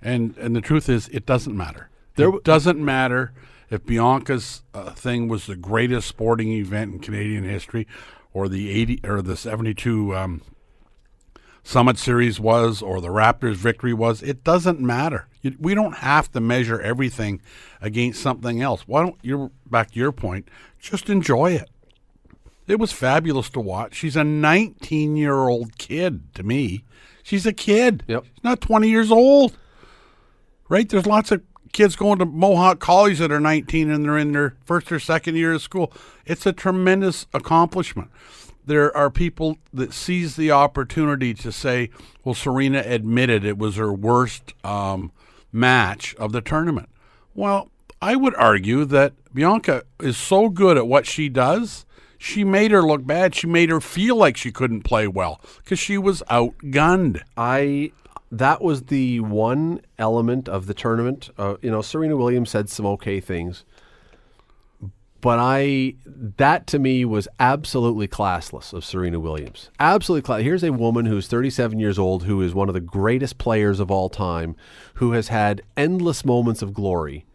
And and the truth is it doesn't matter. There it doesn't matter if Bianca's uh, thing was the greatest sporting event in Canadian history or the 80 or the 72 um, Summit Series was or the Raptors' victory was. It doesn't matter. You, we don't have to measure everything against something else. Why don't you? Back to your point. Just enjoy it. It was fabulous to watch. She's a 19 year old kid to me. She's a kid. Yep. She's not 20 years old. Right? There's lots of kids going to Mohawk College that are 19 and they're in their first or second year of school. It's a tremendous accomplishment. There are people that seize the opportunity to say, well, Serena admitted it was her worst um, match of the tournament. Well, I would argue that Bianca is so good at what she does, she made her look bad. She made her feel like she couldn't play well because she was outgunned. I that was the one element of the tournament. Uh, you know, Serena Williams said some okay things, but I that to me was absolutely classless of Serena Williams. Absolutely class. Here's a woman who's 37 years old, who is one of the greatest players of all time, who has had endless moments of glory,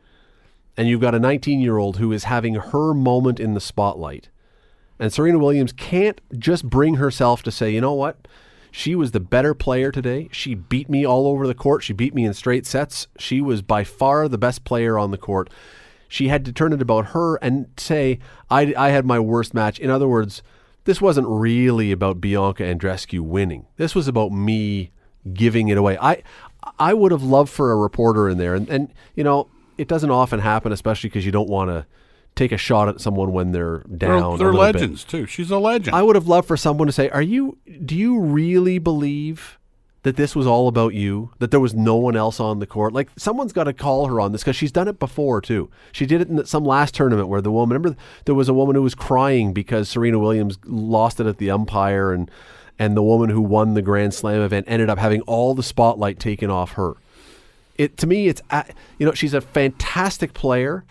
and you've got a 19 year old who is having her moment in the spotlight. And Serena Williams can't just bring herself to say, you know what? She was the better player today. She beat me all over the court. She beat me in straight sets. She was by far the best player on the court. She had to turn it about her and say, I, I had my worst match. In other words, this wasn't really about Bianca Andreescu winning. This was about me giving it away. I I would have loved for a reporter in there. And, and you know, it doesn't often happen, especially because you don't want to take a shot at someone when they're down. They're, they're little bit. legends too. She's a legend. I would have loved for someone to say, "Are you? Do you really believe that this was all about you? That there was no one else on the court? Like someone's got to call her on this because she's done it before too. She did it in some last tournament where the woman. Remember, there was a woman who was crying because Serena Williams lost it at the umpire, and and the woman who won the Grand Slam event ended up having all the spotlight taken off her. It to me, it's uh, you know she's a fantastic player,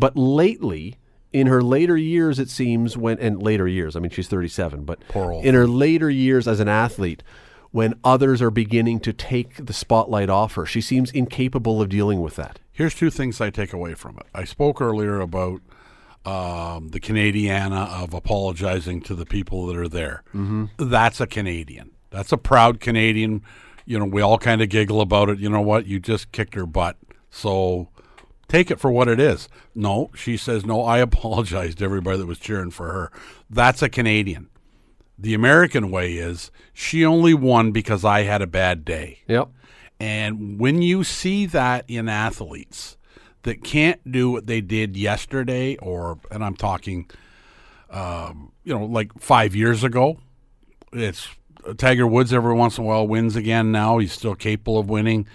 but lately in her later years, it seems when and later years, I mean she's 37, but Poor old in her later years as an athlete, when others are beginning to take the spotlight off her, she seems incapable of dealing with that. Here's two things I take away from it. I spoke earlier about um, the Canadiana of apologizing to the people that are there. Mm-hmm. That's a Canadian. That's a proud Canadian. You know, we all kind of giggle about it. You know what? You just kicked her butt. So take it for what it is. No, she says, no, I [LAUGHS] apologize to everybody that was cheering for her. That's a Canadian. The American way is she only won because I had a bad day. Yep. And when you see that in athletes that can't do what they did yesterday, or, and I'm talking, um, you know, like five years ago, it's Tiger Woods every once in a while wins again now. He's still capable of winning.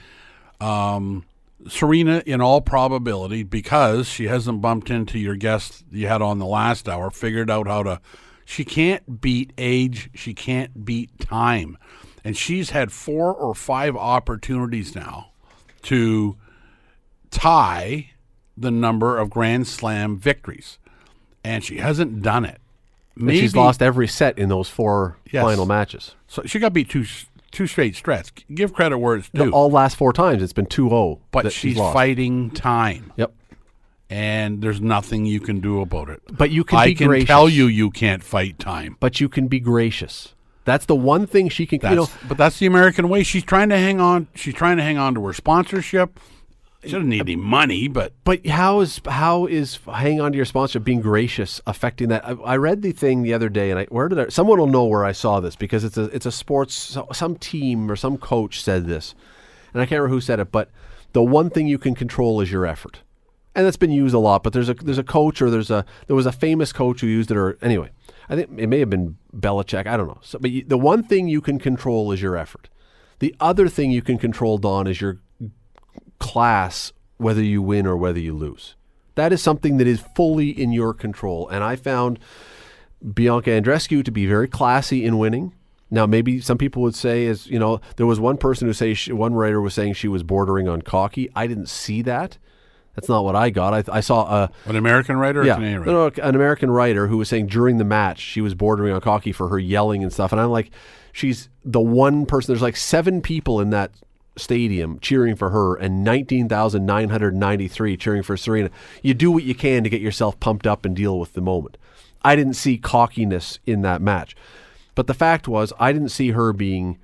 Um, Serena, in all probability, because she hasn't bumped into your guest you had on the last hour, figured out how to. She can't beat age. She can't beat time. And she's had four or five opportunities now to tie the number of Grand Slam victories. And she hasn't done it. And she's lost every set in those four Yes. final matches. So she got beat two two straight strats. Give credit where it's due. The, all last four times, it's been 2-0 but she's lost. fighting time. Yep. and there's nothing you can do about it. But you can I be can gracious. tell you you can't fight time. But you can be gracious. That's the one thing she can. That's, you know, but that's the American way. She's trying to hang on. She's trying to hang on to her sponsorship. She doesn't need any money, but But how is how is hang on to your sponsorship being gracious affecting that? I, I read the thing the other day, and I where did I, someone will know where I saw this because it's a it's a sports some team or some coach said this, and I can't remember who said it. But the one thing you can control is your effort, and that's been used a lot. But there's a there's a coach or there's a there was a famous coach who used it or anyway. I think it may have been Belichick. I don't know. So, but you, the one thing you can control is your effort. The other thing you can control, Don, is your class whether you win or whether you lose. That is something that is fully in your control. And I found Bianca Andreescu to be very classy in winning. Now, maybe some people would say, as you know, there was one person who say she, one writer was saying she was bordering on cocky. I didn't see that. That's not what I got. I, I saw a an American writer or yeah, Canadian writer? no, no, an American writer who was saying during the match she was bordering on cocky for her yelling and stuff. And I'm like, she's the one person. There's like seven people in that stadium cheering for her, and 19,993 cheering for Serena. You do what you can to get yourself pumped up and deal with the moment. I didn't see cockiness in that match, but the fact was I didn't see her being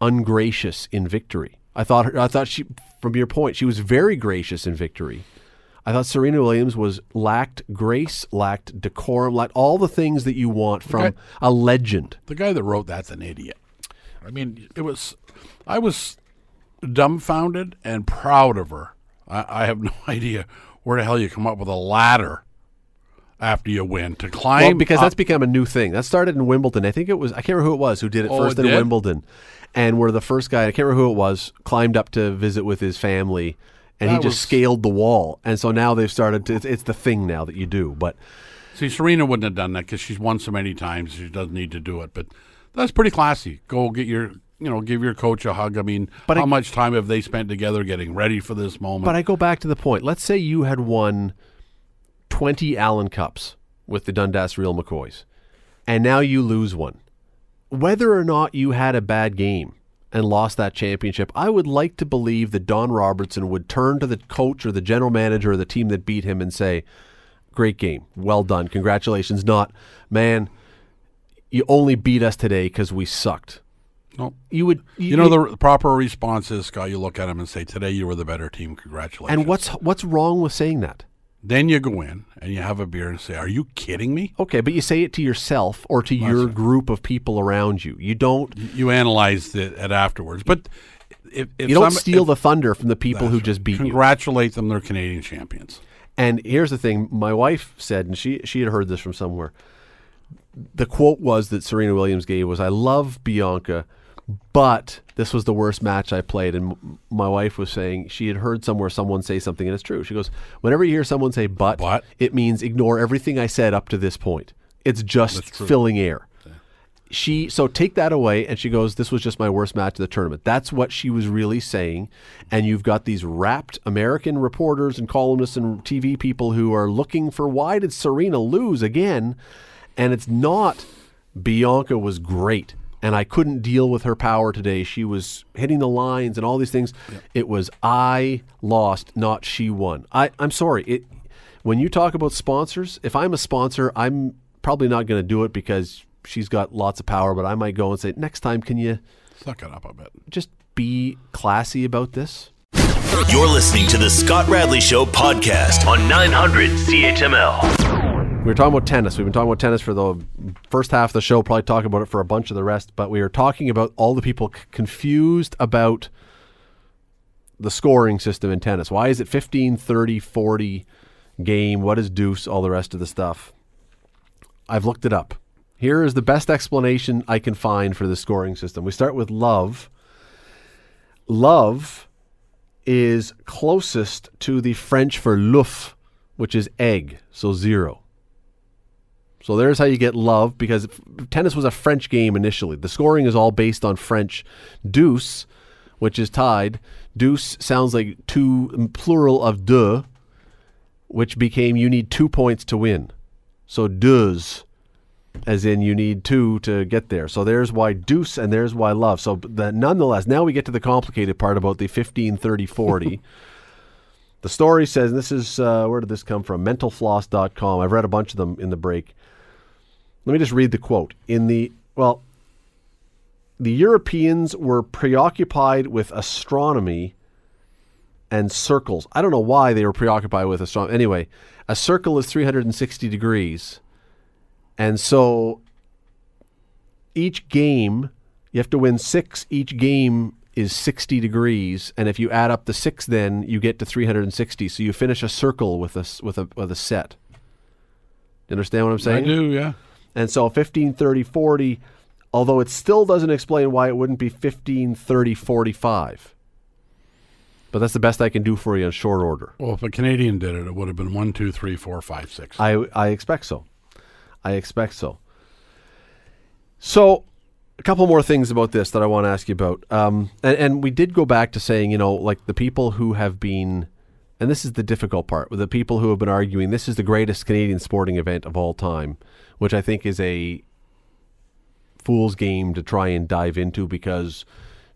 ungracious in victory. I thought her, I thought she, from your point, she was very gracious in victory. I thought Serena Williams was lacked grace, lacked decorum, lacked all the things that you want from Okay. a legend. The guy that wrote that's an idiot. I mean, it was. I was dumbfounded and proud of her. I, I have [LAUGHS] no idea where the hell you come up with a ladder after you win to climb. Well, because up- that's become a new thing. That started in Wimbledon. I think it was I can't remember who it was who did it Oh, first it in did? Wimbledon, and where the first guy I can't remember who it was climbed up to visit with his family, and he just was- scaled the wall. And so now they've started. To, it's, it's the thing now that you do. But See, Serena wouldn't have done that because she's won so many times. She doesn't need to do it. But that's pretty classy. Go get your, you know, give your coach a hug. I mean, But how I- much time have they spent together getting ready for this moment? But I go back to the point. Let's say you had won 20 Allen Cups with the Dundas Real McCoys, and now you lose one. Whether or not you had a bad game and lost that championship, I would like to believe that Don Robertson would turn to the coach or the general manager or the team that beat him and say, Great game. Well done. Congratulations. Not, man, you only beat us today because we sucked. No. You would, You know, the, the proper response is, Scott, you look at him and say, today you were the better team. Congratulations. and what's what's wrong with saying that? Then you go in and you have a beer and say, are you kidding me? Okay, but you say it to yourself or to your group of people around you. You don't. You analyze it, it afterwards. But if, if You don't some- steal if- the thunder from the people who just beat you. Congratulate them, they're Canadian champions. And here's the thing: my wife said, and she she had heard this from somewhere. The quote was that Serena Williams gave was, "I love Bianca, but this was the worst match I played." And my wife was saying she had heard somewhere someone say something, and it's true. She goes, "Whenever you hear someone say but, But? it means ignore everything I said up to this point. It's just filling air." she so take that away and she goes this was just my worst match of the tournament that's what she was really saying and you've got these rapt american reporters and columnists and tv people who are looking for why did serena lose again and it's not bianca was great and i couldn't deal with her power today she was hitting the lines and all these things it was i lost not she won i i'm sorry it when you talk about sponsors, if I'm a sponsor, I'm probably not going to do it because she's got lots of power, but I might go and say, next time, can you Suck it up a bit. just be classy about this? You're listening to the Scott Radley Show podcast on 900 CHML. We were talking about tennis. We've been talking about tennis for the first half of the show, probably talking about it for a bunch of the rest, but we were talking about all the people c- confused about the scoring system in tennis. Why is it 15, 30, 40 game? What is deuce? All the rest of the stuff. I've looked it up. Here is the best explanation I can find for the scoring system. We start with love. Love is closest to the French for l'oeuf, which is egg, so zero. So there's how you get love because tennis was a French game initially. The scoring is all based on French. Deuce, which is tied. Deuce sounds like two plural of deux, which became you need two points to win. So deux, as in you need two to get there. So there's why deuce and there's why love. So the, nonetheless, now we get to the complicated part about the 15, 30, 40. [LAUGHS] The story says, and this is, uh, where did this come from? Mentalfloss.com. I've read a bunch of them in the break. Let me just read the quote. In the, well, the Europeans were preoccupied with astronomy and circles. I don't know why they were preoccupied with astronomy. Anyway, a circle is 360 degrees. And so each game, you have to win six. Each game is 60 degrees. And if you add up the six, then you get to 360. So you finish a circle with a, with a, with a set. You understand what I'm saying? I do, yeah. And so 15, 30, 40, although it still doesn't explain why it wouldn't be 15, 30, 45. But that's the best I can do for you in short order. Well, if a Canadian did it, it would have been one, two, three, four, five, six. I, I expect so. I expect so. So, a couple more things about this that I want to ask you about. Um, and, and we did go back to saying, you know, like the people who have been, and this is the difficult part, with the people who have been arguing this is the greatest Canadian sporting event of all time, which I think is a fool's game to try and dive into because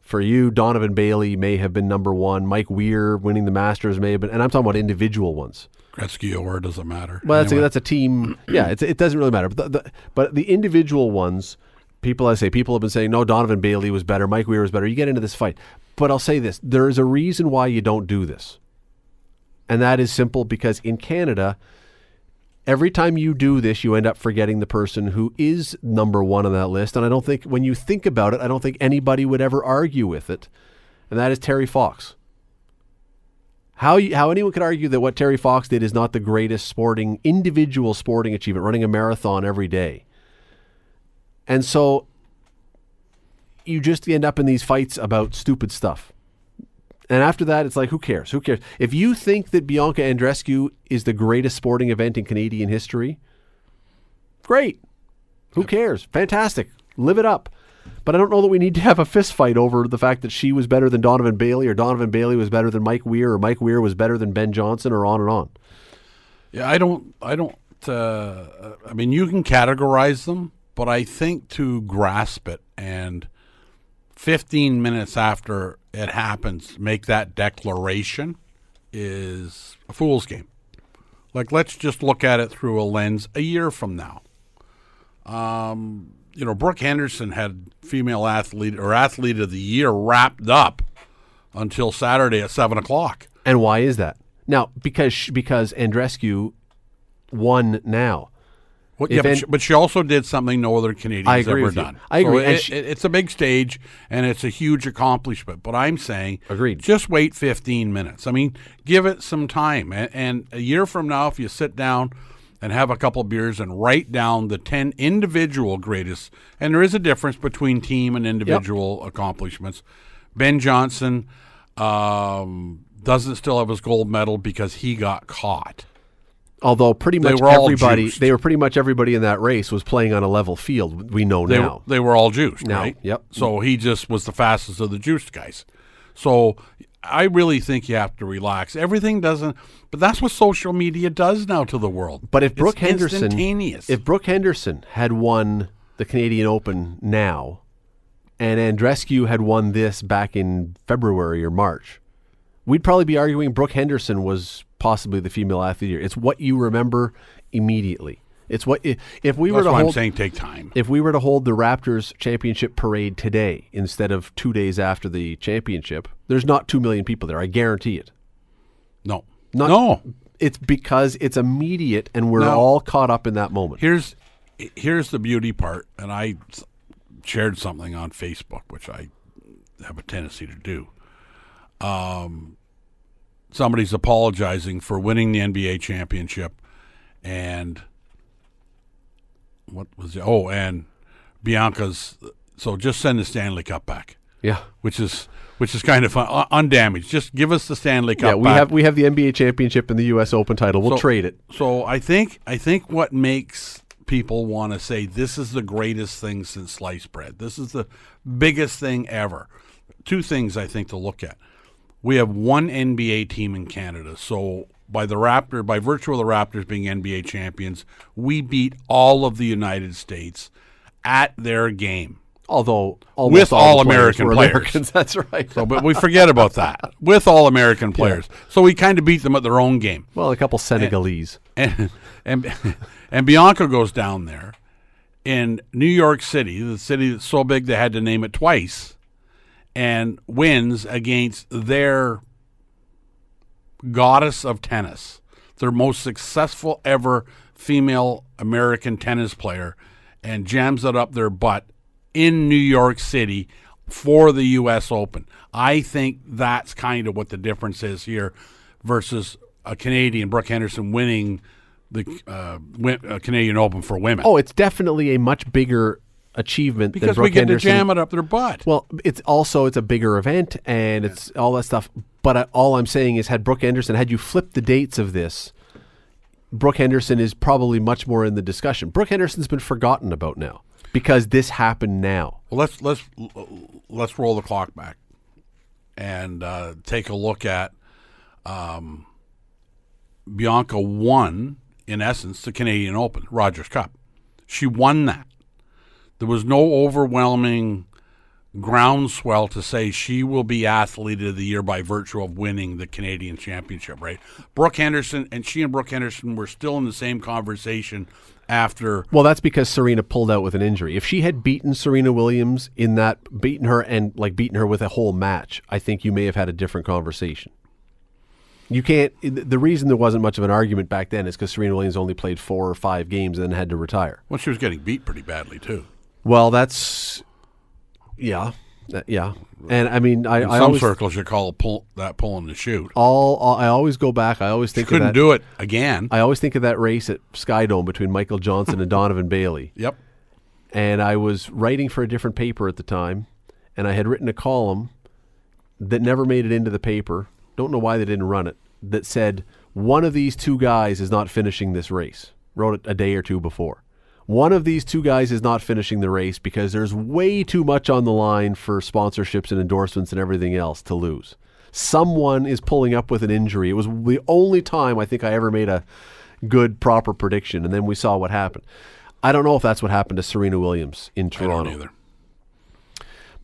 for you, Donovan Bailey may have been number one, Mike Weir winning the Masters may have been, and I'm talking about individual ones. Gretzky or doesn't matter. Well, that's a, that's a team. [CLEARS THROAT] Yeah, it's, it doesn't really matter. But the, the, but the individual ones, people I say, people have been saying, no, Donovan Bailey was better, Mike Weir was better. You get into this fight. But I'll say this there is a reason why you don't do this. And that is simple because in Canada, every time you do this, you end up forgetting the person who is number one on that list. And I don't think, when you think about it, I don't think anybody would ever argue with it. And that is Terry Fox. How, you, how anyone could argue that what Terry Fox did is not the greatest sporting, individual sporting achievement, running a marathon every day. And so you just end up in these fights about stupid stuff. And after that, it's like, who cares? Who cares? If you think that Bianca Andreescu is the greatest sporting event in Canadian history, great. Who cares? Fantastic. Live it up. But I don't know that we need to [LAUGHS] have a fist fight over the fact that she was better than Donovan Bailey or Donovan Bailey was better than Mike Weir or Mike Weir was better than Ben Johnson or on and on. Yeah, I don't. I don't. Uh, I mean, you can categorize them, but I think to grasp it and 15 minutes after it happens, make that declaration is a fool's game. Like, let's just look at it through a lens a year from now. Um, you know, Brooke Henderson had female athlete or athlete of the year wrapped up until Saturday at seven o'clock. And why is that? Now, because because Andreescu won now. Well, yeah, but she, but she also did something no other Canadians I agree ever done. I agree, So it- she- it- it's a big stage and it's a huge accomplishment. But I'm saying, Agreed. Just wait 15 minutes. I mean, give it some time. And, and a year from now, if you sit down and have a couple beers and write down the 10 individual greatest, and there is a difference between team and individual accomplishments. Ben Johnson um, doesn't still have his gold medal because he got caught. Although pretty They much everybody, they were pretty much everybody in that race was playing on a level field. We know They, now. they were all juiced, Now, right? yep. So he just was the fastest of the juiced guys. So I really think you have to relax. Everything doesn't, but that's what social media does now to the world. But if It's Brooke Henderson, if Brooke Henderson had won the Canadian Open now, and Andreescu had won this back in February or March, we'd probably be arguing Brooke Henderson was possibly the female athlete. year. It's what you remember immediately. It's what if, we were that's to why I'm saying take time. if we were to hold the Raptors championship parade today instead of two days after the championship, there's not two million people there. I guarantee it. No, Not, no. It's because it's immediate and we're all caught up in that moment. Here's here's the beauty part, and I shared something on Facebook, which I have a tendency to do. Um, somebody's apologizing for winning the NBA championship, and what was it? Oh, and Bianca's. So just send the Stanley Cup back, Yeah. which is which is kind of fun, un- undamaged. Just give us the Stanley Cup. Yeah, we back. have we have the NBA championship and the US Open title. We'll So- trade it. So I think I think what makes people want to say this is the greatest thing since sliced bread. This is the biggest thing ever. Two things I think to look at. We have one NBA team in Canada. So by the Raptor, by virtue of the Raptors being NBA champions, we beat all of the United States at their game. Although With all, all players American players. Americans. [LAUGHS] That's right. So, but we forget about that with all American [LAUGHS] players. So we kind of beat them at their own game. well, a couple Senegalese. and and and Bianca goes down there in New York City, the city that's so big they had to name it twice, and wins against their goddess of tennis, their most successful ever female American tennis player, and jams it up their butt in New York City for the U.S. Open. I think that's kind of what the difference is here versus a Canadian, Brooke Henderson, winning the uh, win, uh, Canadian Open for women. Oh, it's definitely a much bigger achievement than because Brooke we get Henderson. to jam it up their butt. Well, it's also it's a bigger event and it's all that stuff. But I, all I'm saying is, had Brooke Henderson, had you flipped the dates of this, Brooke Henderson is probably much more in the discussion. Brooke Henderson's been forgotten about now because this happened now. Well, let's let's let's roll the clock back and uh, take a look at um, Bianca won in essence the Canadian Open, Rogers Cup. She won that. There was no overwhelming groundswell to say she will be athlete of the year by virtue of winning the Canadian championship, right? Brooke Henderson and she and Brooke Henderson were still in the same conversation after Well, that's because Serena pulled out with an injury. If she had beaten Serena Williams in that, beaten her and like beaten her with a whole match, I think you may have had a different conversation. You can't. The reason there wasn't much of an argument back then is because Serena Williams only played four or five games and then had to retire. Well, she was getting beat pretty badly too. Well, that's yeah, that- yeah. And I mean, I, In I some always circles, you call pull, that pulling the shoot. all, all I always go back. I always She think couldn't of that. do it again. I always think of that race at Skydome between Michael Johnson and Donovan Bailey. [LAUGHS] yep. and I was writing for a different paper at the time, and I had written a column that never made it into the paper. Don't know why they didn't run it. That said, one of these two guys is not finishing this race. Wrote it a day or two before. One of these two guys is not finishing the race because there's way too much on the line for sponsorships and endorsements and everything else to lose. Someone is pulling up with an injury. It was the only time I think I ever made a good, proper prediction, and then we saw what happened. I don't know if that's what happened to Serena Williams in I Toronto. either.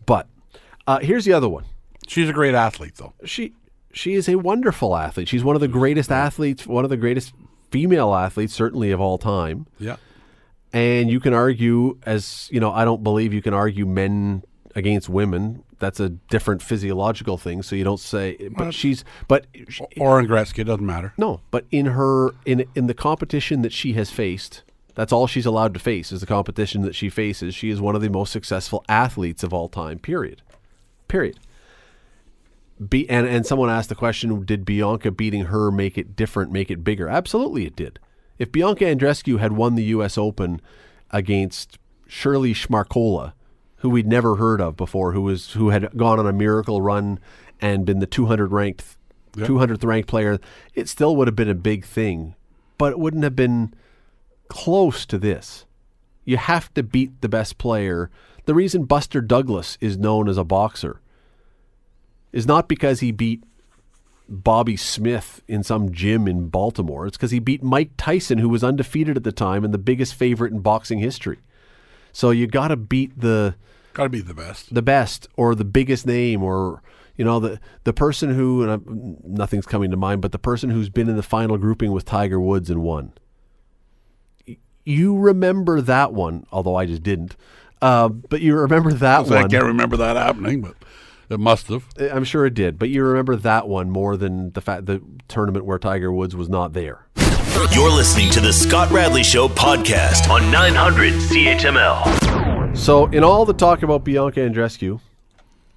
But uh, here's the other one. She's a great athlete, though. She she is a wonderful athlete. She's one of the greatest athletes, one of the greatest female athletes, certainly of all time. Yeah. And you can argue, as you know, I don't believe you can argue men against women. That's a different physiological thing. So you don't say. But Well, she's. But she, Or in Gretzky, it doesn't matter. no. But in her in in the competition that she has faced, that's all she's allowed to face is the competition that she faces. She is one of the most successful athletes of all time. Period. Period. Be, and and someone asked the question: Did Bianca beating her make it different, make it bigger? Absolutely, it did. If Bianca Andreescu had won the U.S. Open against Shirley Schmarkola, who we'd never heard of before, who was who had gone on a miracle run and been the 200 ranked, Yep. 200th ranked player, it still would have been a big thing, but it wouldn't have been close to this. You have to beat the best player. The reason Buster Douglas is known as a boxer is not because he beat Bobby Smith in some gym in Baltimore. It's because he beat Mike Tyson, who was undefeated at the time and the biggest favorite in boxing history. So you got to beat the Got to be the best. the best or the biggest name or you know the the person who and I'm, nothing's coming to mind, but the person who's been in the final grouping with Tiger Woods and won. You remember that one, although I just didn't. Uh, but you remember that So I one. can't remember that happening, but it must have. I'm sure it did, but you remember that one more than the fact the tournament where Tiger Woods was not there. You're listening to the Scott Radley Show podcast on 900 CHML. So, in all the talk about Bianca Andreescu,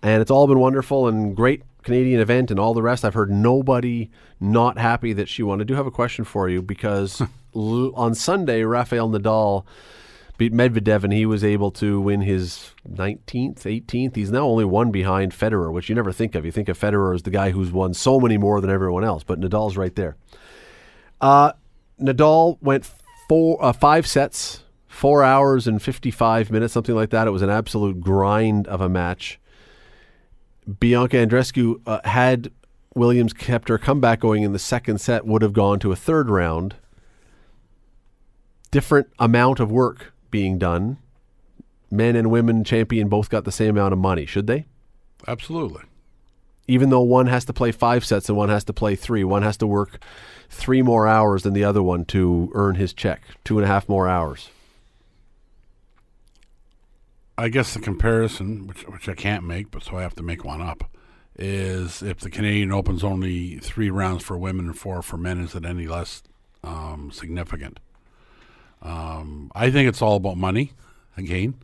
and it's all been wonderful and great Canadian event and all the rest, I've heard nobody not happy that she won. I do have a question for you because [LAUGHS] l- on Sunday, Rafael Nadal beat Medvedev and he was able to win his 19th, 18th. He's now only one behind Federer, which you never think of. You think of Federer as the guy who's won so many more than everyone else, but Nadal's right there. Uh, Nadal went four, uh, five sets, four hours and 55 minutes, something like that. It was an absolute grind of a match. Bianca Andreescu uh, had Williams kept her comeback going in the second set, would have gone to a third round. Different amount of work being done. Men and women champion both got the same amount of money, should they? Absolutely. even though one has to play five sets and one has to play three, one has to work three more hours than the other one to earn his check, two and a half more hours. I guess the comparison, which which I can't make, but so I have to make one up, is if the Canadian Open's only three rounds for women and four for men, is it any less um, significant? Um, I think it's all about money, again,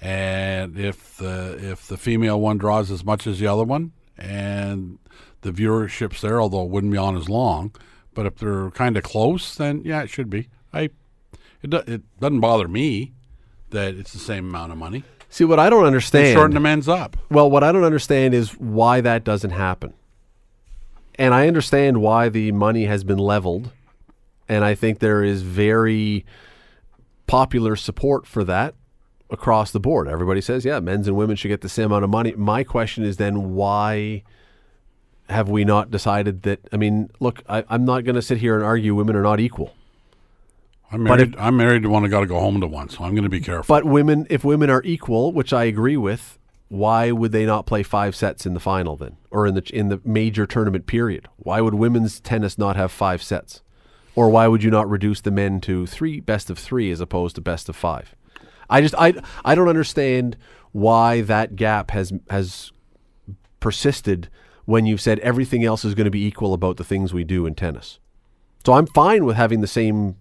and if the if the female one draws as much as the other one, and the viewership's there, although it wouldn't be on as long, but if they're kind of close, then yeah, it should be. I it do, it doesn't bother me that it's the same amount of money. See, what I don't They understand. shorten the men's up. Well, what I don't understand is why that doesn't happen. And I understand why the money has been leveled. And I think there is very popular support for that across the board. Everybody says, yeah, men's and women should get the same amount of money. My question is then why have we not decided that? I mean, look, I, I'm not going to sit here and argue women are not equal. I'm married. I'm married to one. I got to go home to one, so I'm going to be careful. But women, if women are equal, which I agree with, why would they not play five sets in the final then, or in the in the major tournament period? Why would women's tennis not have five sets, or why would you not reduce the men to three best of three as opposed to best of five? I just I I don't understand why that gap has has persisted when you've said everything else is going to be equal about the things we do in tennis. So I'm fine with having the same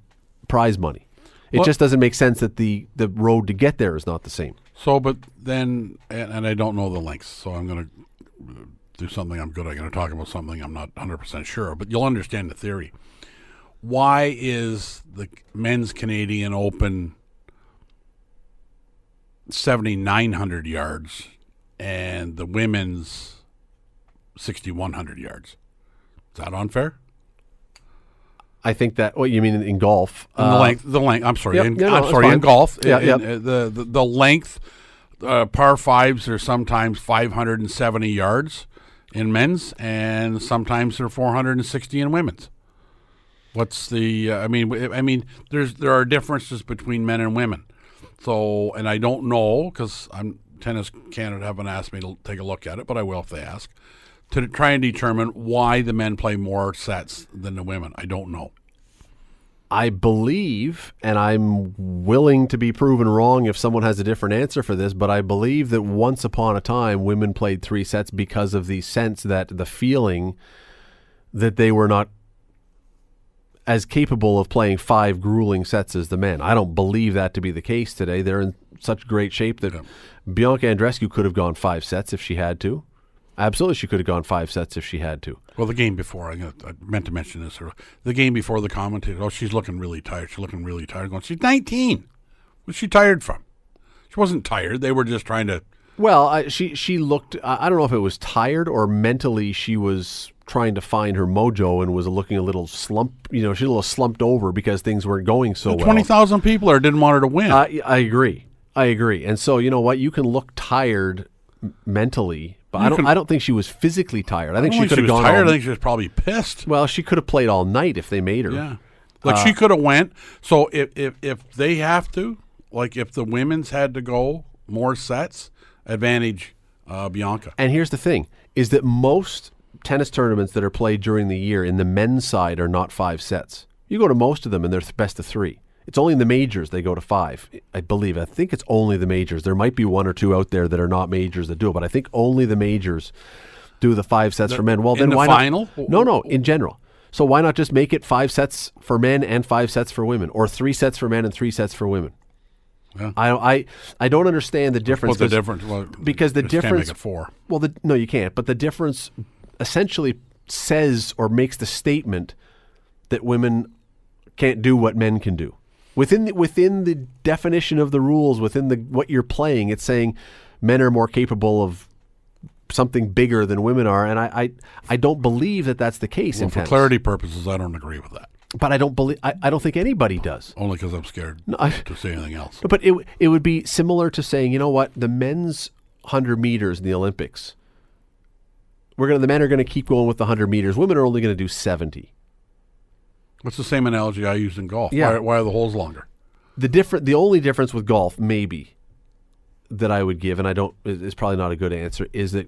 prize money. It Well- just doesn't make sense that the the road to get there is not the same. So, but then, and, and I don't know the lengths, so I'm going to uh, do something I'm good. I'm going to talk about something I'm not 100% sure, of, but you'll understand the theory. Why is the men's Canadian Open 7,900 yards and the women's 6,100 yards? Is that unfair? I think that what you mean in, in golf. And the uh, length, the length. I'm sorry. yep, in, I'm sorry. In golf, Yeah, in- yep. uh, the, the the length, uh, par fives are sometimes 570 yards in men's, and sometimes they're 460 in women's. What's the? Uh, I mean, I mean, there's there are differences between men and women. So, and I don't know because I'm tennis Canada haven't asked me to take a look at it, but I will if they ask to try and determine why the men play more sets than the women. I don't know. I believe, and I'm willing to be proven wrong if someone has a different answer for this, but I believe that once upon a time women played three sets because of the sense that the feeling that they were not as capable of playing five grueling sets as the men. I don't believe that to be the case today. They're in such great shape that Bianca Andreescu could have gone five sets if she had to. Absolutely, she could have gone five sets if she had to. Well, the game before, I, meant to mention this. earlier. The game before the commentator, oh, she's looking really tired. She's looking really tired. Going, she's 19. What's she tired from? She wasn't tired. They were just trying to. Well, I, she she looked. I don't know if it was tired or mentally she was trying to find her mojo and was looking a little slump. You know, she's a little slumped over because things weren't going so well. 20,000 people there didn't want her to win. I I agree. I agree. And so you know what? You can look tired mentally, but I don't. can- I don't think she was physically tired. I think I she could have gone. tired. all- I think she was probably pissed. well, she could have played all night if they made her. Yeah. Like Uh, she could have went. So if, if if they have to, like if the women's had to go more sets, advantage uh, Bianca. And here's the thing: is that most tennis tournaments that are played during the year in the men's side are not five sets. You go to most of them, and they're th- best of three. It's only in the majors they go to five. I believe. I think it's only the majors. There might be one or two out there that are not majors that do it, but I think only the majors do the five sets for men. Well, in then the why final? not? No, no, in general. So why not just make it five sets for men and five sets for women, or three sets for men and three sets for women? Yeah. I, I I don't understand the difference. What's the difference? Well, because the just can't difference make it four. well, the, no, you can't. But the difference essentially says or makes the statement that women can't do what men can do within the, within the definition of the rules, within the what you're playing. It's saying men are more capable of something bigger than women are, and I I, I don't believe that that's the case Well, in for tennis. clarity purposes, I don't agree with that. But I don't believe I, I don't think anybody does. Only because I'm scared I- to say anything else. But it it would be similar to saying, you know what, the men's hundred meters in the Olympics, we're gonna the men are gonna keep going with the hundred meters. Women are only gonna do seventy. What's the same analogy I used in golf? Yeah. Why, why are the holes longer? The different, the only difference with golf, maybe, that I would give, and I don't, is probably not a good answer, is that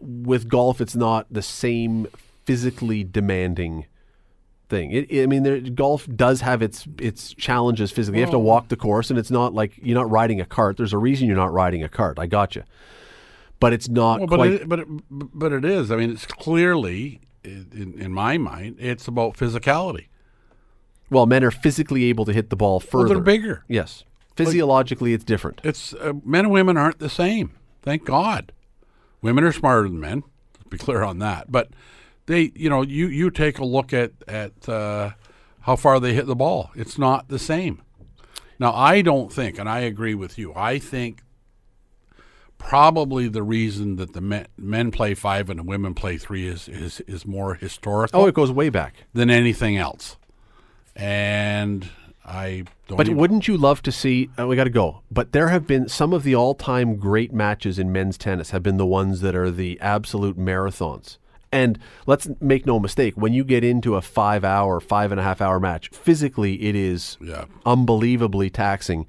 with golf, it's not the same physically demanding thing. It, I mean, there, golf does have its its challenges physically. You have to walk the course, and it's not like you're not riding a cart. There's a reason you're not riding a cart. I got you, but it's not Well, but quite. it, but it, but it is. I mean, it's clearly in, in my mind, it's about physicality. well, men are physically able to hit the ball further. Well, they're bigger. Yes, physiologically, it's different. It's uh, men and women aren't the same. Thank God. Women are smarter than men. Let's be clear on that. But they, you know, you you take a look at at uh, how far they hit the ball. It's not the same. Now, I don't think, and I agree with you. I think probably the reason that the men, men play five and the women play three is is, is more historical Oh, it goes way back. than anything else. And I don't. But even- wouldn't you love to see? Uh, we got to go. But there have been some of the all-time great matches in men's tennis have been the ones that are the absolute marathons. And let's make no mistake: when you get into a five-hour, five and a half-hour match, physically it is Yeah. unbelievably taxing.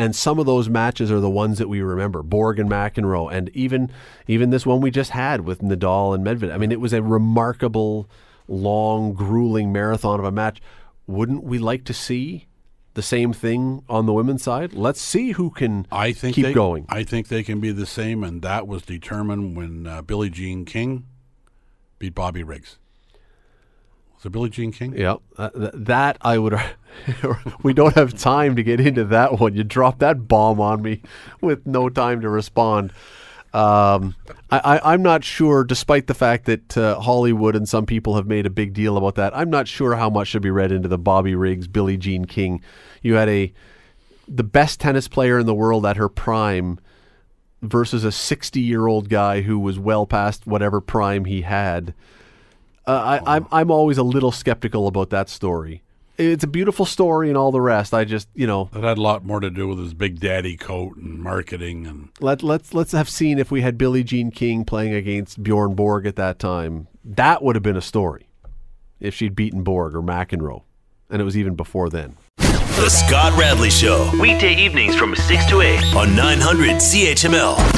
And some of those matches are the ones that we remember: Borg and McEnroe, and even even this one we just had with Nadal and Medvedev. I mean, it was a remarkable, long, grueling marathon of a match. Wouldn't we like to see the same thing on the women's side? Let's see who can I think keep they, going. I think they can be the same, and that was determined when uh, Billie Jean King beat Bobby Riggs. Was it Billie Jean King? Yeah, uh, th- that I would. [LAUGHS] we don't have time to get into that one. You dropped that bomb on me with no time to respond. Um, I, am not sure, despite the fact that uh, Hollywood and some people have made a big deal about that. I'm not sure how much should be read into the Bobby Riggs, Billie Jean King. You had a the best tennis player in the world at her prime versus a 60 year old guy who was well past whatever prime he had. Uh, I, I'm I'm always a little skeptical about that story. It's a beautiful story and all the rest. I just you know That had a lot more to do with his big daddy coat and marketing and let let's let's have seen if we had Billie Jean King playing against Bjorn Borg at that time. That would have been a story if she'd beaten Borg or McEnroe, and it was even before then. The Scott Radley Show. Weekday evenings from 6 to 8 on 900 CHML.